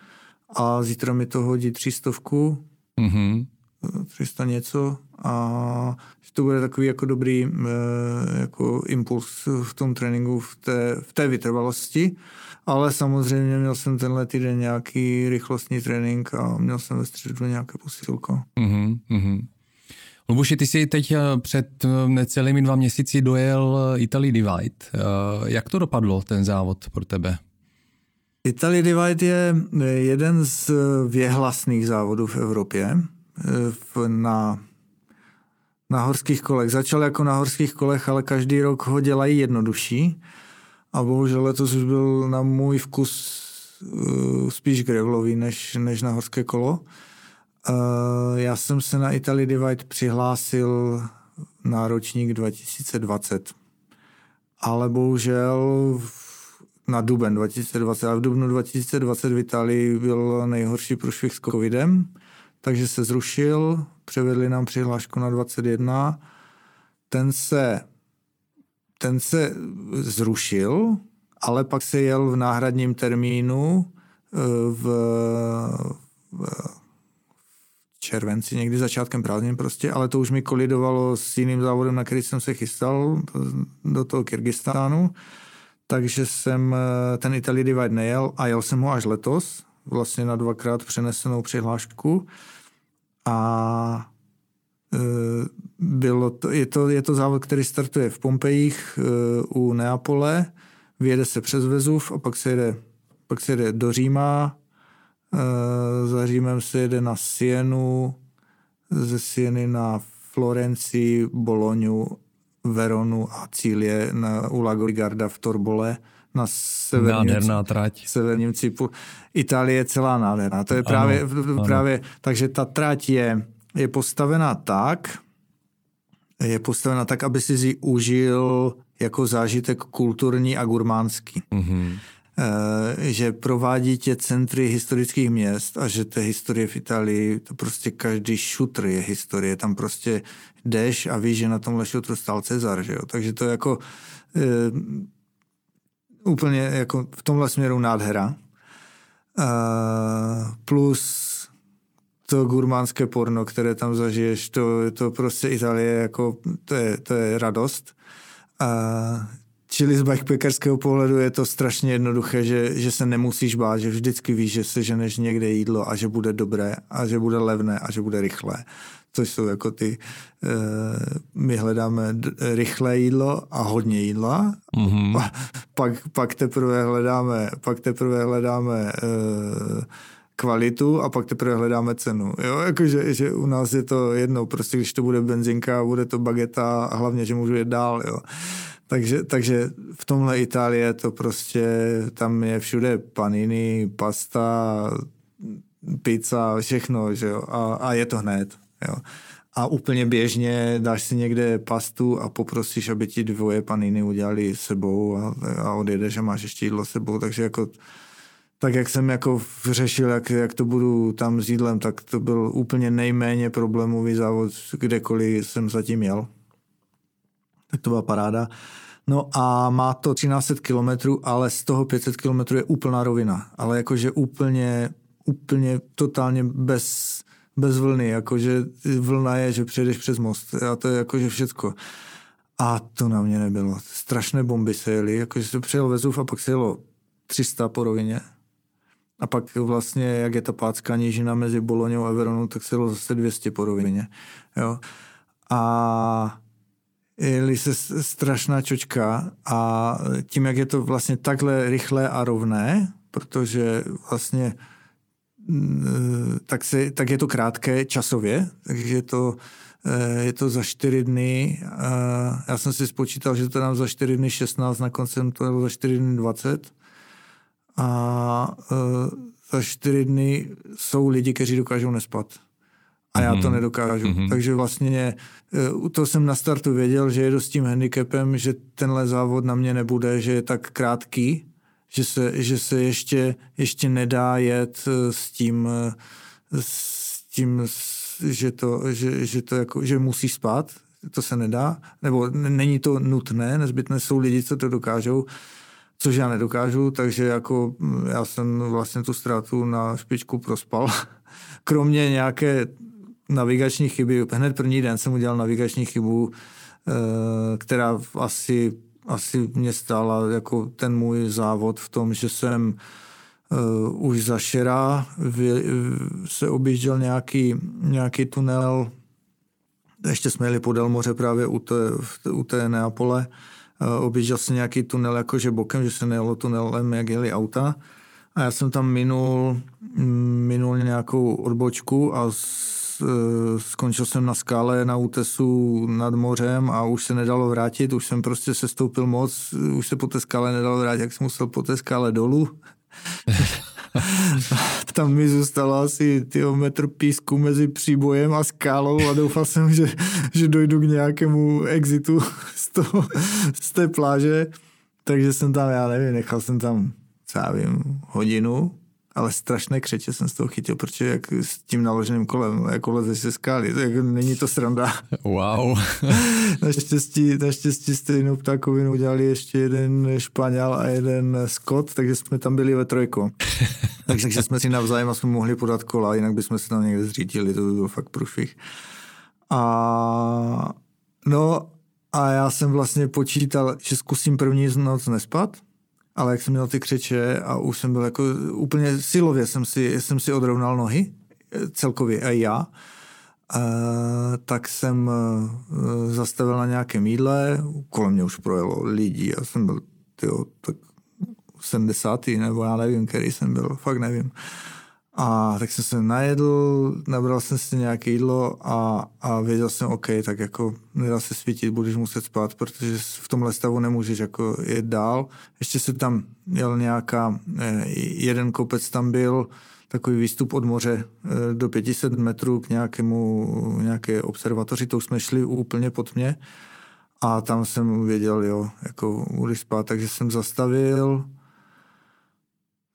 a zítra mi to hodí třístovku, mm-hmm. 300 něco a že to bude takový jako dobrý eh, jako impuls v tom tréninku, v té, v té vytrvalosti. Ale samozřejmě měl jsem tenhle týden nějaký rychlostní trénink a měl jsem ve středu nějaké posílko. Mm-hmm. Lubuši, ty jsi teď eh, před eh, necelými dva měsíci dojel eh, Italy Divide. Jak to dopadlo, ten závod pro tebe? Italy Divide je jeden z věhlasných závodů v Evropě na, na horských kolech. Začal jako na horských kolech, ale každý rok ho dělají jednodušší. A bohužel letos už byl na můj vkus spíš grevlový než, než na horské kolo. Uh, já jsem se na Italy Divide přihlásil na ročník 2020, ale bohužel na duben 2020, ale v dubnu 2020 v Itálii byl nejhorší průšvih s covidem, takže se zrušil, převedli nám přihlášku na 21, ten se, ten se zrušil, ale pak se jel v náhradním termínu eh, v, v červenci, někdy začátkem prázdnin prostě, ale to už mi kolidovalo s jiným závodem, na který jsem se chystal do toho Kyrgyzstánu, takže jsem eh, ten Italy Divide nejel a jel jsem ho až letos, vlastně na dvakrát přenesenou přihlášku. A eh, bylo to, je, to, je to závod, který startuje v Pompejích eh, u Neapole, vyjede se přes Vezuv a pak se jede, pak se jede do Říma, za Římem se jede na Sienu, ze Sieny na Florenci, Boloňu, Veronu a Cílie na, u Lago Garda v Torbole na severním, trať. severním cipu. Itálie je celá nádherná. To je právě, ano, právě ano. takže ta trať je, je postavená tak, je postavena tak, aby si ji užil jako zážitek kulturní a gurmánský. Mm-hmm. Eh, že provádí tě centry historických měst a že té historie v Itálii, to prostě každý šutr je historie. Tam prostě jdeš a víš, že na tomhle šutru stál Cezar, že jo? Takže to jako e, úplně jako v tomhle směru nádhera. E, plus to gurmánské porno, které tam zažiješ, to, to prostě Itálie jako, to je, to je radost. E, Čili z backpackerského pohledu je to strašně jednoduché, že, že se nemusíš bát, že vždycky víš, že se ženeš někde jídlo a že bude dobré a že bude levné a že bude rychlé. Což jsou jako ty, uh, my hledáme rychlé jídlo a hodně jídla, mm-hmm. a pak, pak teprve hledáme, pak teprve hledáme uh, kvalitu a pak teprve hledáme cenu. Jo, jakože že u nás je to jedno, prostě když to bude benzinka, bude to bageta a hlavně, že můžu jet dál, jo. Takže, takže v tomhle Itálie to prostě, tam je všude paniny, pasta, pizza, všechno, že jo, a, a je to hned, jo. A úplně běžně dáš si někde pastu a poprosíš, aby ti dvoje paniny udělali sebou a, a odjedeš a máš ještě jídlo sebou, takže jako tak jak jsem jako řešil, jak, jak to budu tam s jídlem, tak to byl úplně nejméně problémový závod, kdekoliv jsem zatím jel. To byla paráda. No a má to 1300 kilometrů, ale z toho 500 kilometrů je úplná rovina. Ale jakože úplně, úplně totálně bez, bez vlny. Jakože vlna je, že přejdeš přes most. A to je jakože všecko. A to na mě nebylo. Strašné bomby se jeli. Jakože se přijel Vezův a pak se jelo 300 po rovině. A pak vlastně, jak je ta pácká nížina mezi Boloňou a Veronou, tak se jelo zase 200 po rovině. Jo. A se strašná čočka a tím, jak je to vlastně takhle rychlé a rovné, protože vlastně mm, tak, se, tak je to krátké časově, takže to, eh, je to za čtyři dny. Já jsem si spočítal, že to nám za čtyři dny 16, na konci to bylo za čtyři dny 20. A eh, za čtyři dny jsou lidi, kteří dokážou nespat a já to mhm. nedokážu. Mm-hmm. Takže vlastně u toho jsem na startu věděl, že jedu s tím handicapem, že tenhle závod na mě nebude, že je tak krátký, že se, že se ještě, ještě nedá jet eh, s tím, s tím že, to, že, že, to jako, že musí spát, to se nedá, nebo není to nutné, nezbytné jsou lidi, co to dokážou, což já nedokážu, takže jako já jsem vlastně tu ztrátu na špičku prospal. [LAUGHS] Kromě nějaké navigační chyby. Hned první den jsem udělal navigační chybu, eh, která asi, asi mě stála jako ten můj závod v tom, že jsem uh, už za Šera se objížděl nějaký, nějaký tunel, ještě jsme jeli podél moře právě u té, u té Neapole, uh, objížděl se nějaký tunel jakože bokem, že se nejelo tunelem, jak jeli auta. A já jsem tam minul, minul nějakou odbočku a Eh, skončil jsem na skále na útesu nad mořem a už se nedalo vrátit, už jsem prostě se stoupil moc, už se po té skále nedalo vrátit, jak jsem musel po té skále dolů. [LAUGHS] Tam mi zůstalo asi tyho metr písku mezi příbojem a skálou a doufal jsem, že, že dojdu k nějakému exitu z, toho, z té pláže. Takže jsem tam, já nevím, nechal jsem tam, co já vím, hodinu ale strašné křeče jsem z toho chytil, protože jak s tím naloženým kolem, jako leze se skály, tak není to sranda. Wow. [LAUGHS] naštěstí, naštěstí stejnou ptákovinu udělali ještě jeden Španěl a jeden Scott, takže jsme tam byli ve trojku. [LAUGHS] takže, jsme si navzájem aspoň mohli podat kola, jinak bychom se tam někde zřítili, to by byl fakt průšvih. A no a já jsem vlastně počítal, že zkusím první noc nespat, ale jak jsem měl ty křeče a už jsem byl jako úplně silově jsem si, jsem si odrovnal nohy, celkově i já, Uh, tak jsem uh, zastavil na nějakém jídle, kolem mě už projelo lidí, já jsem byl tyjo, tak 70. nebo já nevím, který jsem byl, fakt nevím. A tak jsem se najedl, nabral jsem si nějaké jídlo a, a věděl jsem, OK, tak jako nedá se svítit, budeš muset spát, protože v tomhle stavu nemůžeš jako jet dál. Ještě se tam jel nějaká, eh, jeden kopec tam byl, takový výstup od moře eh, do 500 metrů k nějakému, nějaké observatoři, to už jsme šli úplně pod mě a tam jsem věděl, jo, jako budeš spát, takže jsem zastavil,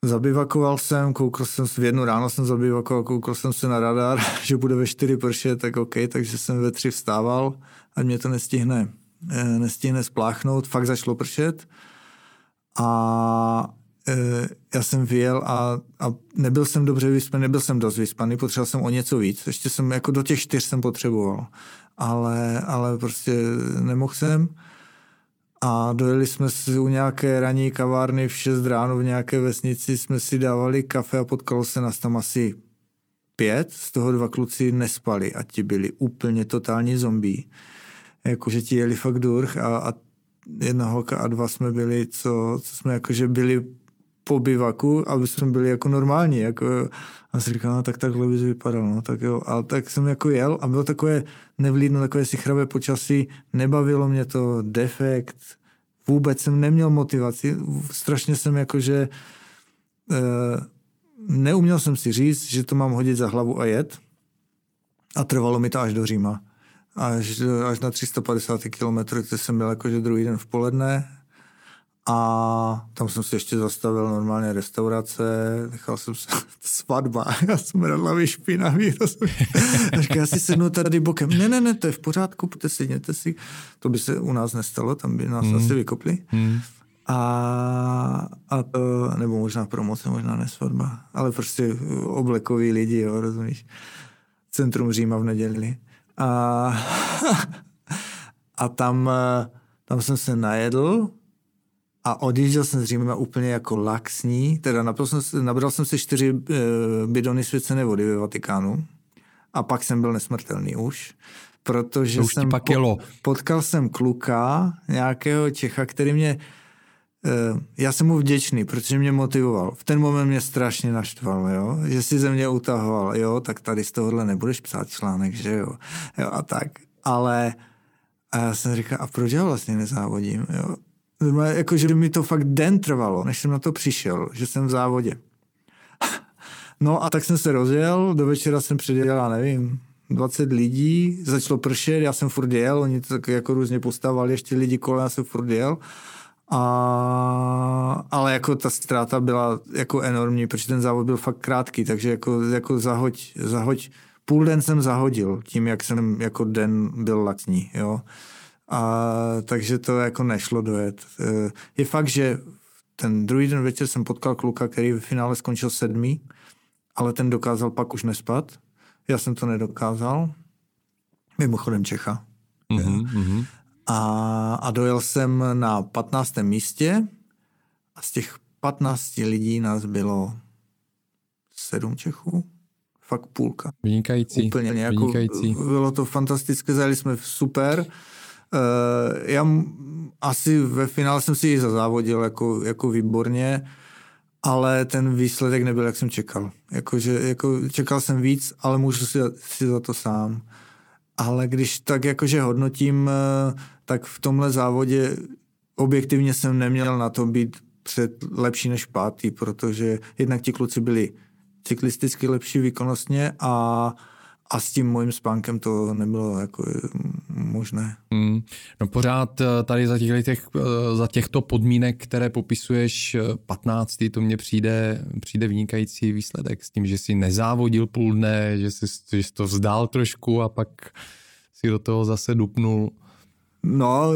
Zabivakoval jsem, koukal jsem v jednu ráno jsem zabivakoval, koukal jsem se na radar, [LAUGHS] že bude ve čtyři pršet, tak OK, takže jsem ve tři vstával, ať mě to nestihne, eh, nestihne spláchnout, fakt začalo pršet. A e, já jsem vyjel a, a nebyl jsem dobře vyspaný, nebyl jsem dost vyspaný, potřeboval jsem o něco víc, ještě jsem jako do těch čtyř jsem potřeboval, ale, ale prostě nemohl jsem a dojeli jsme si u nějaké ranní kavárny v 6 ráno v nějaké vesnici, jsme si dávali kafe a potkalo se nás tam asi pět, z toho dva kluci nespali a ti byli úplně totální zombí. Jakože ti jeli fakt durch a, a jedna holka a dva jsme byli, co, co jsme jakože byli po bivaku, aby jsme byli jako normální. Jako, a jsem říkal, no tak takhle bys vypadal, no tak jo. A tak jsem jako jel a bylo takové nevlídno, takové sichravé počasí, nebavilo mě to, defekt, vůbec jsem neměl motivaci, strašně jsem jakože e, neuměl jsem si říct, že to mám hodit za hlavu a jet. A trvalo mi to až do Říma. Až, až na 350 km, kde jsem byl jakože druhý den v poledne, a tam jsem si ještě zastavil normálně restaurace, nechal jsem se [LAUGHS] svatba, [LAUGHS] já jsem radlavý špinavý. [LAUGHS] Říkal, já si sednu tady bokem. Ne, ne, ne, to je v pořádku, pojďte sedněte si. To by se u nás nestalo, tam by nás hmm. asi vykopli. Hmm. A, a to, nebo možná promoce, možná ne svatba, ale prostě oblekoví lidi, jo, rozumíš. Centrum Říma v neděli. A, a tam, tam jsem se najedl, a odjížděl jsem z Říma úplně jako laxní, teda nabral jsem, nabral jsem si čtyři e, bidony svěcené vody ve Vatikánu a pak jsem byl nesmrtelný už, protože už jsem pak po, potkal jsem kluka, nějakého Čecha, který mě, e, já jsem mu vděčný, protože mě motivoval. V ten moment mě strašně naštval, jo? že si ze mě utahoval, jo, tak tady z tohohle nebudeš psát článek, že jo, jo a tak. Ale a já jsem říkal, a proč já vlastně nezávodím, jo? Jako, že mi to fakt den trvalo, než jsem na to přišel, že jsem v závodě. [LAUGHS] No a tak jsem se rozjel, do večera jsem předjel, já nevím, 20 lidí, začalo pršet, já jsem furt jel, oni to tak jako různě postavali, ještě lidi kolem, já jsem furt jel. A, ale jako ta ztráta byla jako enormní, protože ten závod byl fakt krátký, takže jako, jako zahoď, zahoď, půl den jsem zahodil tím, jak jsem jako den byl laxní, jo. A takže to jako nešlo dojet. E, je fakt, že ten druhý den večer jsem potkal kluka, který v finále skončil sedmý, ale ten dokázal pak už nespat. Já jsem to nedokázal. Mimochodem Čecha. Mm-hmm. A, a dojel jsem na 15. místě a z těch 15 lidí nás bylo sedm Čechů. Fakt půlka. Vynikající. Úplně jako, Vynikající. Bylo to fantastické, zajeli jsme super. Uh, já asi ve finále jsem si ji zazávodil jako, jako výborně, ale ten výsledek nebyl, jak jsem čekal. Jako, že, jako, čekal jsem víc, ale můžu si, si za to sám. Ale když tak jakože hodnotím, eh, tak v tomhle závodě objektivně jsem neměl na to být před lepší než pátý, protože jednak ti kluci byli cyklisticky lepší výkonnostně a a s tím mojím spánkem to nebylo jako možné. Hmm. No pořád eh, tady za, těch, těch, eh, za těchto podmínek, které popisuješ 15. to mně přijde, přijde vynikající výsledek s tím, že si nezávodil půl dne, že jsi, že jsi to vzdál trošku a pak si do toho zase dupnul. No,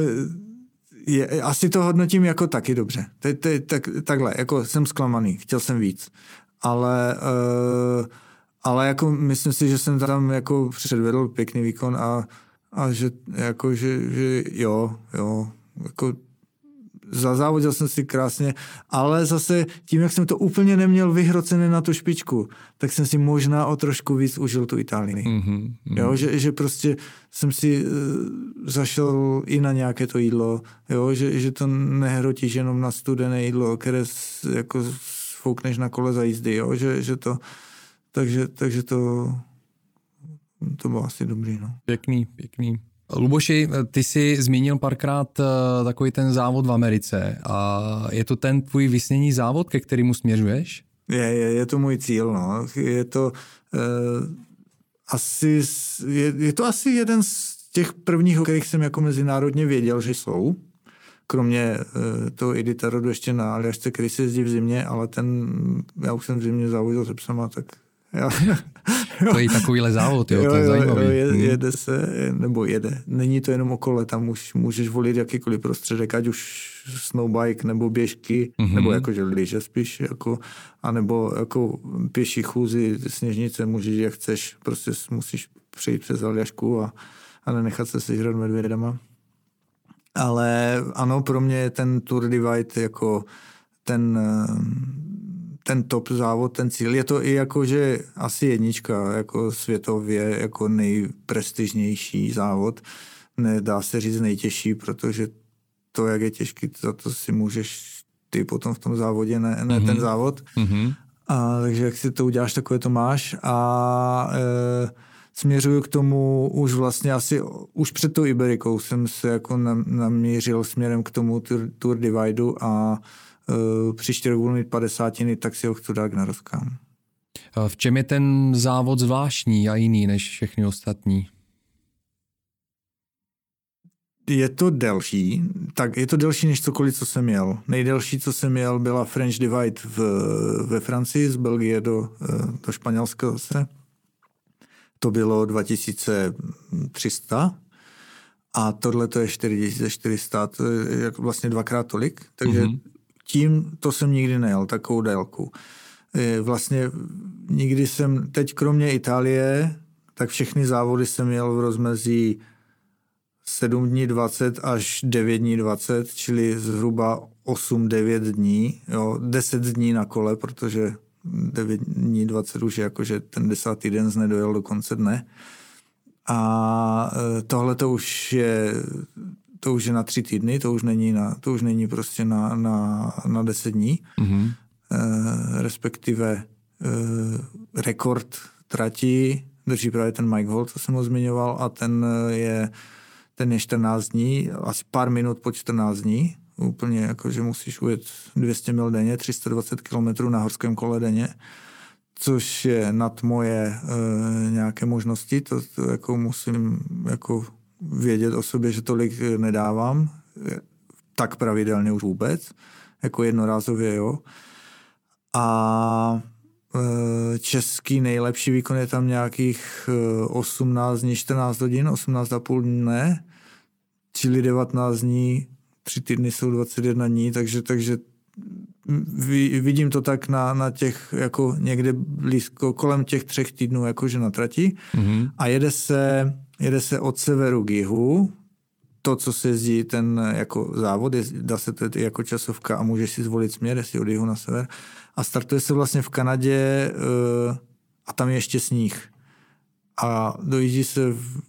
je, asi to hodnotím jako taky dobře. Te, te, tak, takhle, jako jsem zklamaný, chtěl jsem víc. Ale uh, ale jako myslím si, že jsem tam jako předvedl pěkný výkon a, a že, jako, že, že jo, jo, jako zazávodil jsem si krásně, ale zase tím, jak jsem to úplně neměl vyhrocené na tu špičku, tak jsem si možná o trošku víc užil tu Itálii. Mm-hmm, Jo, že, že prostě jsem si uh, zašel i na nějaké to jídlo, jo, že, že to nehrotíš jenom na studené jídlo, které jako foukneš na kole za jízdy, jo, že, že to takže, takže to, to bylo asi dobrý. No. Pěkný, pěkný. Luboši, ty jsi zmínil párkrát eh, takový ten závod v Americe. A je to ten tvůj vysněný závod, ke kterému směřuješ? Je, je, je to můj cíl. No. Je to uh, asi, je, je to asi jeden z těch prvních, o kterých jsem jako mezinárodně věděl, že jsou. Kromě uh, toho Iditarodu ještě na Aljašce, který se jezdí v zimě, ale ten, já už jsem v zimě závodil se psama, tak Jo. [LAUGHS] To je takovýhle závod, jo, jo to je zajímavý. Jo, je, hmm. jede se, nebo jede. Není to jenom okolo, tam už můžeš volit jakýkoliv prostředek, ať už snowbike, nebo běžky, mm-hmm. nebo jakože lyže spíš, jako, anebo jako pěší chůzy, sněžnice, můžeš jak chceš, prostě musíš přijít přes Aljašku a, a nenechat se sežrat medvědama. Ale ano, pro mě je ten Tour Divide jako ten ten top závod, ten cíl. Je to i jako, že asi jednička, jako světově, jako nejprestižnější závod. Nedá se říct nejtěžší, protože to, jak je těžký, za to si můžeš ty potom v tom závodě, ne, ne mm-hmm. ten závod. Mm-hmm. A, takže jak si to uděláš, takové to máš. A e, směřuju k tomu už vlastně asi, už před tou Iberikou jsem se jako namířil směrem k tomu Tour, tour Divideu a e, příští rok budu mít padesátiny, tak si ho chci dát na rozkám. V čem je ten závod zvláštní a jiný než všechny ostatní? Je to delší, tak je to delší než cokoliv, co jsem měl. Nejdelší, co jsem měl, byla French Divide v, ve Francii, z Belgie do, do Španělska zase. To bylo 2300 a tohle to je 4400, to je vlastně dvakrát tolik, takže mm-hmm. Tím to jsem nikdy nejel, takovou délku. Vlastně nikdy jsem, teď kromě Itálie, tak všechny závody jsem měl v rozmezí 7 dní 20 až 9 dní 20, čili zhruba 8-9 dní, jo, 10 dní na kole, protože 9 dní 20 už je jakože ten desátý den z nedojel do konce dne. A e, tohle to už je to už je na tři týdny, to už není, na, to už není prostě na, na, na deset dní. Mm-hmm. E, respektive e, rekord trati drží právě ten Mike Holt, co jsem ho zmiňoval, a ten je ten je 14 dní, asi pár minut po 14 dní, úplně jako, že musíš ujet 200 mil denně, 320 km na horském kole denně, což je nad moje e, nějaké možnosti, to, to jako musím jako vědět o sobě, že tolik nedávám, tak pravidelně už vůbec, jako jednorázově, jo. A e, český nejlepší výkon je tam nějakých 18 dní, 14 hodin, 18,5 dne, čili 19 dní tři týdny jsou 21 dní, takže, takže vidím to tak na, na těch, jako někde blízko, kolem těch třech týdnů, jakože na trati. Mm-hmm. A jede se, jede se od severu k jihu, to, co se jezdí ten jako závod, je, dá se to jako časovka a můžeš si zvolit směr, jestli od jihu na sever. A startuje se vlastně v Kanadě uh, a tam je ještě sníh a dojíždí se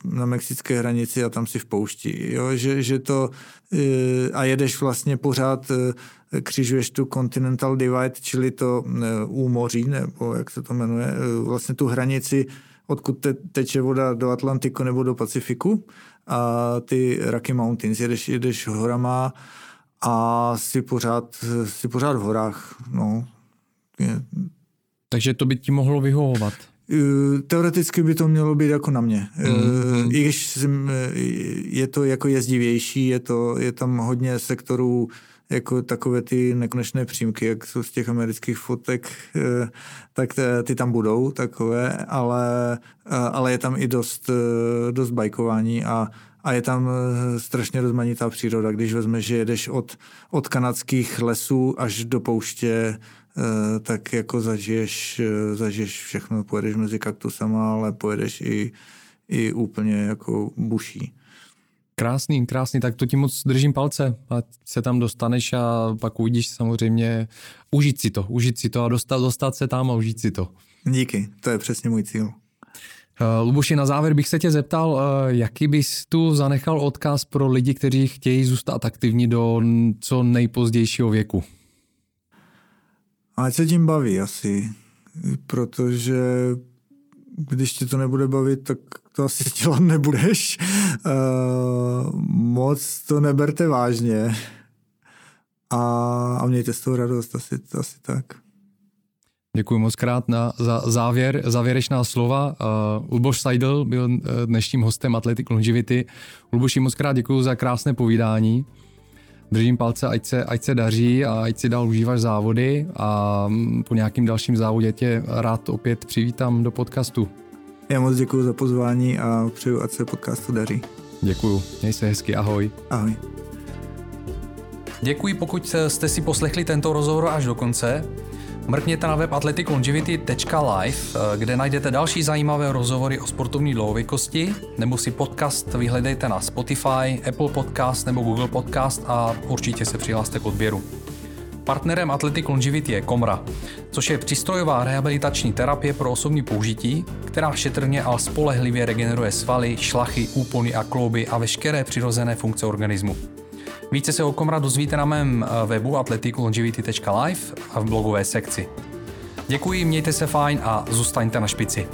na mexické hranici a tam si v poušti. Jo? Že, že to, e, a jedeš vlastně pořád, e, křižuješ tu Continental Divide, čili to e, úmoří, nebo jak se to jmenuje, vlastně tu hranici, odkud te, teče voda do Atlantiku nebo do Pacifiku a ty Rocky Mountains. Jedeš, jedeš horama a si pořád, si pořád v horách. No. Takže to by ti mohlo vyhovovat? Teoreticky by to mělo být jako na mě. Mm-hmm. I když jsem, je to jako jezdivější, je, to, je tam hodně sektorů, jako takové ty nekonečné přímky, jak jsou z těch amerických fotek, tak ty tam budou takové, ale, ale je tam i dost, dost bajkování a, a je tam strašně rozmanitá příroda, když vezmeš, že jedeš od, od kanadských lesů až do pouště Eh, tak jako zažiješ, eh, zažiješ všechno, pojedeš mezi kaktusama, ale pojedeš i, i úplně jako buší. Krásný, krásný, tak to ti moc držím palce, a se tam dostaneš a pak uvidíš samozřejmě užít si to, užít si to a dostat, dostat se tam a užít si to. Díky, to je přesně můj cíl. Uh, Luboši, na závěr bych se tě zeptal, uh, jaký bys tu zanechal odkaz pro lidi, kteří chtějí zůstat aktivní do co nejpozdějšího věku? Ať se tím baví asi, protože když ti to nebude bavit, tak to asi dělat nebudeš. Uh, moc to neberte vážně a, a mějte z toho radost, asi, asi tak. Děkuji moc krát na, za závěr, závěrečná slova. Uh, Luboš Seidel byl dnešním hostem Athletic Longevity. Luboši, moc krát děkuji za krásné povídání držím palce, ať se, ať se daří a ať si dál užíváš závody a po nějakým dalším závodě tě rád opět přivítám do podcastu. Já moc děkuji za pozvání a přeju, ať se podcastu daří. Děkuji, měj se hezky, ahoj. Ahoj. Děkuji, pokud jste si poslechli tento rozhovor až do konce. Mrkněte na web athleticlongevity.live, eh, kde najdete další zajímavé rozhovory o sportovní dlouhověkosti, nebo si podcast vyhledejte na Spotify, Apple Podcast nebo Google Podcast a určitě se přihlaste k odběru. Partnerem Athletic Longevity je Komra, což je přístrojová rehabilitační terapie pro osobní použití, která šetrně a spolehlivě regeneruje svaly, šlachy, úpony a klouby a veškeré přirozené funkce organismu. Více se o Komra dozvíte na mém eh, webu athleticlongevity.live a v blogové sekci. Děkuji, mějte se fajn a zůstaňte na špici.